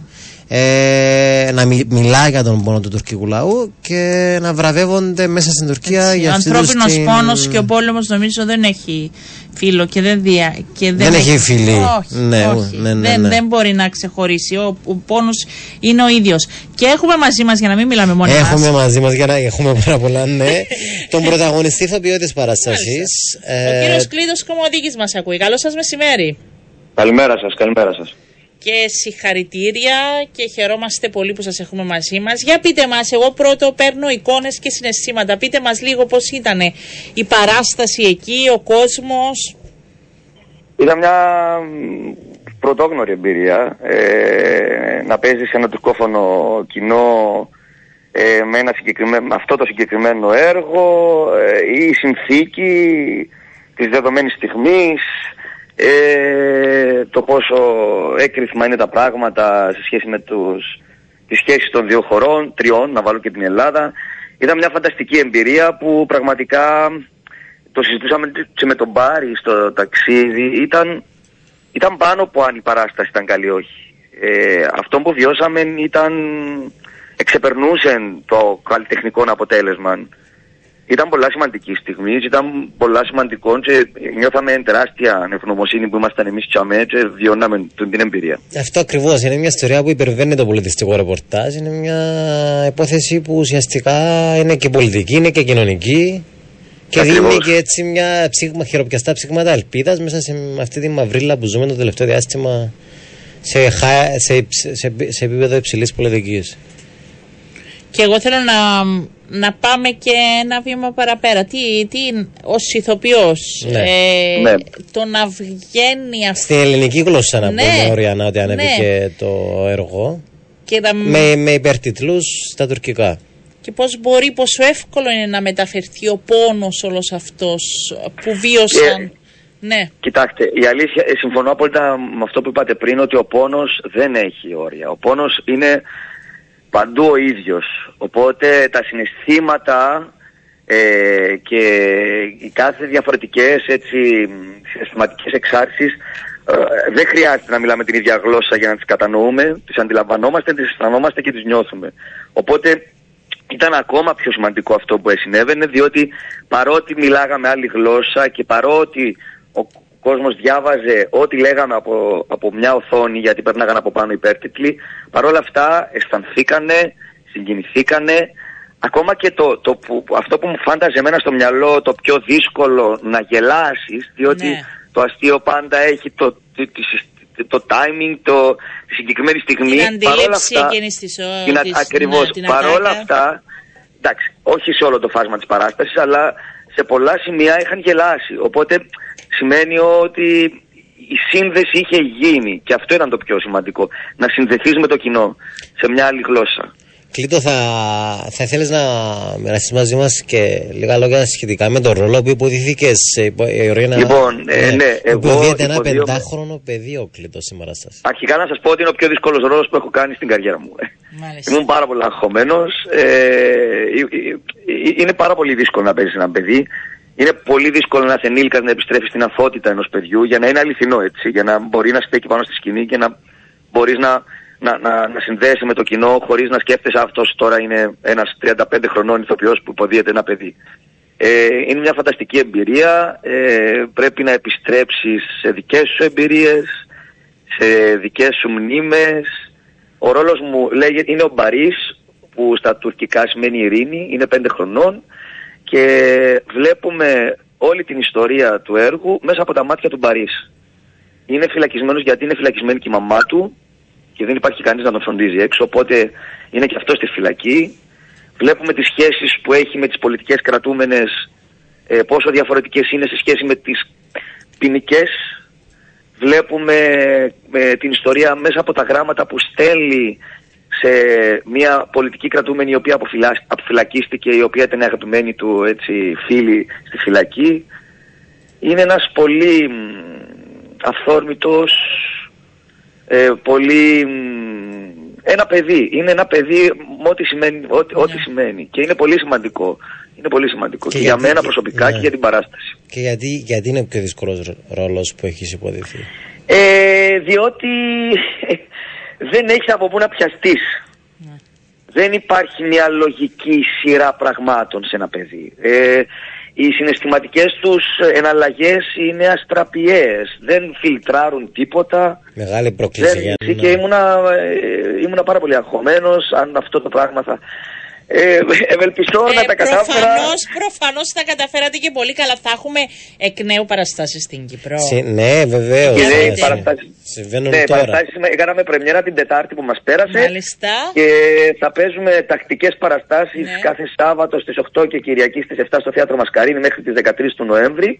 ε, να μι, μιλά για τον πόνο του τουρκικού λαού και να βραβεύονται μέσα στην Τουρκία Έτσι, για
αυτήν Ο ανθρώπινος την... πόνος και ο πόλεμος νομίζω δεν έχει φίλο και δεν, δια, και
δεν, δεν έχει φίλη.
Όχι, ναι, όχι. Ναι, ναι, δεν, ναι. δεν μπορεί να ξεχωρίσει. Ο, ο πόνος είναι ο ίδιος. Και έχουμε μαζί μας για να μην μιλάμε μόνο
Έχουμε μας. μαζί μας για να έχουμε πάρα πολλά, ναι. τον πρωταγωνιστή ηθοποιό τη παράσταση.
Ε, ο κύριος Κλείδος Κομοδίκη μας ακούει. Καλό σας μεσημέρι.
Καλημέρα σας, καλημέρα σας
και συγχαρητήρια και χαιρόμαστε πολύ που σας έχουμε μαζί μας. Για πείτε μας, εγώ πρώτο παίρνω εικόνες και συναισθήματα. Πείτε μας λίγο πώς ήταν η παράσταση εκεί, ο κόσμος.
Ήταν μια πρωτόγνωρη εμπειρία ε, να παίζεις σε ένα τουρκόφωνο κοινό ε, με, ένα με αυτό το συγκεκριμένο έργο, ε, η συνθήκη της δεδομένης στιγμής, ε, το πόσο έκρηθμα είναι τα πράγματα σε σχέση με τους, τις σχέσεις των δύο χωρών, τριών, να βάλω και την Ελλάδα. Ήταν μια φανταστική εμπειρία που πραγματικά το συζητούσαμε και με τον Μπάρι στο ταξίδι. Ήταν, ήταν πάνω από αν η παράσταση ήταν καλή όχι. Ε, αυτό που βιώσαμε ήταν, εξεπερνούσε το καλλιτεχνικό αποτέλεσμα ήταν πολλά σημαντική στιγμή, ήταν πολλά σημαντικό και νιώθαμε τεράστια ευγνωμοσύνη που ήμασταν εμείς τσαμέ και βιώναμε την εμπειρία.
Αυτό ακριβώς είναι μια ιστορία που υπερβαίνει το πολιτιστικό ρεπορτάζ. Είναι μια υπόθεση που ουσιαστικά είναι και πολιτική, είναι και κοινωνική. Και Ακριβώς. δίνει και έτσι μια ψήγμα, χειροπιαστά ψήγματα ελπίδας μέσα σε αυτή τη μαυρίλα που ζούμε το τελευταίο διάστημα σε, σε, σε, σε επίπεδο υψηλής πολιτικής.
Και εγώ θέλω να, να πάμε και ένα βήμα παραπέρα. Τι, τι ως ηθοποιός,
ναι.
Ε, ναι. το να βγαίνει αυτό.
Στην ελληνική γλώσσα να ναι. πούμε, Οριανά, ότι ανέβηκε ναι. το έργο. Και να... με, με υπερτιτλούς στα τουρκικά.
Και πώς μπορεί, πόσο εύκολο είναι να μεταφερθεί ο πόνος όλος αυτός που βίωσαν. Ναι.
Κοιτάξτε, η αλήθεια, ε, συμφωνώ απόλυτα με αυτό που είπατε πριν, ότι ο πόνος δεν έχει όρια. Ο πόνος είναι παντού ο ίδιος. Οπότε τα συναισθήματα ε, και οι κάθε διαφορετικές έτσι, συναισθηματικές εξάρσεις ε, δεν χρειάζεται να μιλάμε την ίδια γλώσσα για να τις κατανοούμε, τις αντιλαμβανόμαστε, τις αισθανόμαστε και τις νιώθουμε. Οπότε ήταν ακόμα πιο σημαντικό αυτό που συνέβαινε, διότι παρότι μιλάγαμε άλλη γλώσσα και παρότι ο κόσμος διάβαζε ό,τι λέγαμε από, από μια οθόνη γιατί περνάγαν από πάνω υπέρτιτλοι. Παρ' όλα αυτά αισθανθήκανε, συγκινηθήκανε. Ακόμα και το, το που, αυτό που μου φάνταζε εμένα στο μυαλό το πιο δύσκολο να γελάσεις διότι
Ναι.
το αστείο πάντα έχει το, το, το, το timing, το, τη συγκεκριμένη στιγμή.
Την
Παρόλα
αντίληψη
αυτά-
εκείνης της, ο,
την, α-
της-
ακριβώς.
ναι, την
Παρόλα
ατάκα.
αυτά, εντάξει, όχι σε όλο το φάσμα της παράστασης, αλλά σε πολλά σημεία είχαν γελάσει. Οπότε σημαίνει ότι η σύνδεση είχε γίνει και αυτό ήταν το πιο σημαντικό. Να συνδεθείς με το κοινό σε μια άλλη γλώσσα.
Κλήτο, θα, θα ήθελε να μοιραστεί μαζί μα και λίγα λόγια σχετικά με τον ρόλο που υποδίθηκε σε Ιωριένα.
Λοιπόν, ε, ναι, εγώ
Υποδίεται ένα
υποδίωμαι-
πεντάχρονο παιδί ο Κλήτο σήμερα σα.
Αρχικά να σας πω ότι είναι ο πιο δύσκολος ρόλος που έχω κάνει στην καριέρα μου.
Μάλιστα.
Ήμουν πάρα πολύ αγχωμένος. Ε, ε, ε, είναι πάρα πολύ δύσκολο να παίζεις ένα παιδί. Είναι πολύ δύσκολο ένα ενήλικας να επιστρέφεις στην αθότητα ενός παιδιού για να είναι αληθινό έτσι. Για να μπορεί να στέκει πάνω στη σκηνή και να μπορείς να, να, να, να συνδέεσαι με το κοινό χωρίς να σκέφτεσαι αυτός τώρα είναι ένας 35 χρονών ηθοποιός που υποδίεται ένα παιδί. Ε, είναι μια φανταστική εμπειρία. Ε, πρέπει να επιστρέψεις σε δικές σου εμπειρίες, σε δικές σου μνήμες. Ο ρόλος μου λέγεται, είναι ο Μπαρίς, που στα τουρκικά σημαίνει ειρήνη, είναι πέντε χρονών και βλέπουμε όλη την ιστορία του έργου μέσα από τα μάτια του Μπαρίς. Είναι φυλακισμένος γιατί είναι φυλακισμένη και η μαμά του και δεν υπάρχει κανείς να τον φροντίζει έξω, οπότε είναι και αυτός στη φυλακή. Βλέπουμε τις σχέσεις που έχει με τις πολιτικές κρατούμενες, ε, πόσο διαφορετικές είναι σε σχέση με τις ποινικές. Βλέπουμε ε, την ιστορία μέσα από τα γράμματα που στέλνει σε μια πολιτική κρατούμενη η οποία αποφυλά- αποφυλακίστηκε, η οποία ήταν αγαπημένη του έτσι, φίλη στη φυλακή. Είναι ένας πολύ μ, αυθόρμητος, ε, πολύ... μ, ένα παιδί. Είναι ένα παιδί με ό,τι σημαίνει, ό,τι, ό,τι σημαίνει. Και είναι πολύ σημαντικό. Είναι πολύ σημαντικό.
Και
Και, για
γιατί-
μένα προσωπικά
ναι.
και για την παράσταση.
Και γιατί, γιατί είναι ο πιο δύσκολος ρόλος που έχεις υποδηθεί.
Ε, διότι ε, δεν έχεις από πού να πιαστείς. Δεν υπάρχει μια λογική σειρά πραγμάτων σε ένα παιδί. Ε, οι συναισθηματικές τους εναλλαγές είναι αστραπιαίες. Δεν φιλτράρουν τίποτα.
Μεγάλη πρόκληση
Δεν,
για
και ήμουνα, ε, ήμουνα πάρα πολύ αγχωμένος αν αυτό το πράγμα θα... Ε, ευελπιστώ να τα κατάφερα.
Προφανώς, προφανώς τα καταφέρατε και πολύ καλά. Θα έχουμε εκ νέου παραστάσεις στην Κύπρο.
Συ- ναι, βεβαίως.
Και
ναι,
δεν
ναι.
παραστάσεις.
Συμβαίνουν
Ναι,
τώρα.
παραστάσεις με- κάναμε πρεμιέρα την Τετάρτη που μας πέρασε.
Μάλιστα.
Και θα παίζουμε τακτικές παραστάσεις
Ναι.
κάθε Σάββατο στις 8 και Κυριακή στις 7 στο Θέατρο Μασκαρίνη μέχρι τις 13 του Νοέμβρη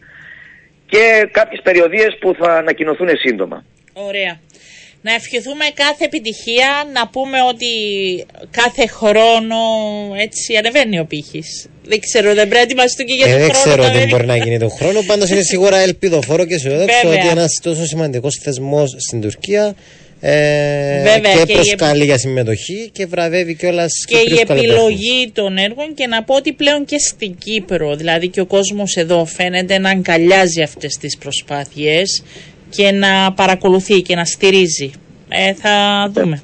και κάποιες περιοδίες που θα ανακοινωθούν σύντομα.
Ωραία. Να ευχηθούμε κάθε επιτυχία, να πούμε ότι κάθε χρόνο έτσι ανεβαίνει ο πύχης. Δεν ξέρω, δεν πρέπει να ετοιμαστούν και για
Ε,
τον
δεν
χρόνο.
ξέρω
να
τι
δεν-
μπορεί να γίνει τον χρόνο. Πάντως είναι σίγουρα ελπιδοφόρο και αισιοδόξο
Βέβαια.
ότι ένας τόσο σημαντικός θεσμός στην Τουρκία ε,
Βέβαια,
και,
και η
προσκαλεί για συμμετοχή και βραβεύει κιόλας
και η επιλογή των έργων και να πω ότι πλέον και στην Κύπρο, δηλαδή και ο κόσμος εδώ φαίνεται να αγκαλιάζει αυτές τις προσπάθειες και να παρακολουθεί και να στηρίζει. Ε, θα δούμε.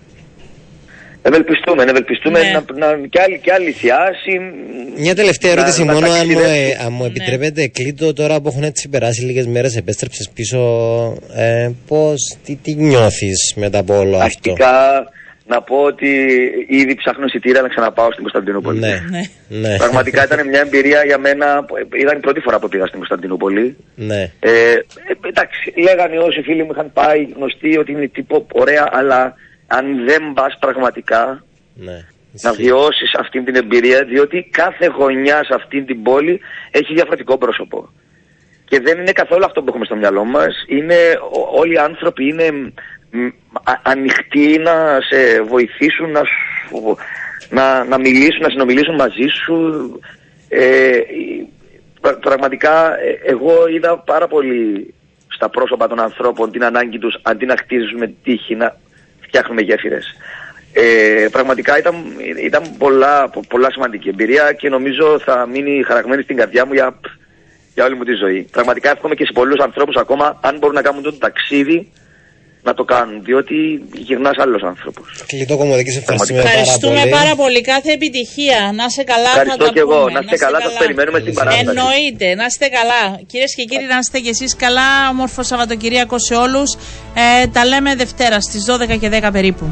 Ευελπιστούμε, ευελπιστούμε
Ναι.
να, να, και, άλλη, και άλλη θειάση.
Μια τελευταία
να-
ερώτηση
να
μόνο, αν μου,
ταξιδέψει.
ε, αν μου
Ναι.
επιτρέπετε, κλείτο τώρα που έχουν έτσι περάσει λίγες μέρες, επέστρεψες πίσω. Ε, Πώς, τι, τι νιώθεις μετά από όλο αυτό;
Αρχικά να πω ότι ήδη ψάχνω εισιτήρια να ξαναπάω στην Κωνσταντινούπολη.
Ναι,
Ναι.
ναι.
Πραγματικά ήταν μια εμπειρία για μένα. που- Ήταν η πρώτη φορά που πήγα στην Κωνσταντινούπολη.
ναι.
Ε, ε, εντάξει, λέγανε όσοι φίλοι μου είχαν πάει γνωστοί ότι είναι τύπο ωραία, αλλά αν δεν πας πραγματικά
ναι.
να
Ισχύει.
βιώσεις αυτή την εμπειρία, διότι κάθε γωνιά σε αυτή την πόλη έχει διαφορετικό πρόσωπο. Και δεν είναι καθόλου αυτό που έχουμε στο μυαλό μας. Είναι, ο- όλοι οι άνθρωποι είναι μ, α- ανοιχτοί να σε βοηθήσουν, να, σου- να, να μιλήσουν, να συνομιλήσουν μαζί σου. Ε, η- πρα- πραγματικά ε, εγώ είδα πάρα πολύ στα πρόσωπα των ανθρώπων την ανάγκη τους αντί να χτίζουμε τύχη να φτιάχνουμε γέφυρες. Ε, πραγματικά ήταν, ήταν πολλά, πο- πολλά σημαντική εμπειρία και νομίζω θα μείνει χαραγμένη στην καρδιά μου για, για όλη μου τη ζωή. Πραγματικά εύχομαι και σε πολλούς ανθρώπους ακόμα αν μπορούν να κάνουν το ταξίδι να το κάνουν, διότι γυρνάς άλλος άνθρωπος.
Κλειτό κομμωδικής, ευχαριστούμε,
Ευχαριστούμε
πάρα πολύ.
πάρα πολύ. Κάθε επιτυχία. Να είστε καλά.
Ευχαριστώ
θα τα
και εγώ.
πούμε.
Να είστε καλά, σας περιμένουμε στην παράσταση.
Εννοείται. Να είστε καλά. Κυρίες και κύριοι, να είστε κι εσείς καλά. Όμορφο Σαββατοκυριακό σε όλους. Ε, τα λέμε Δευτέρα στις 12 και 10 περίπου.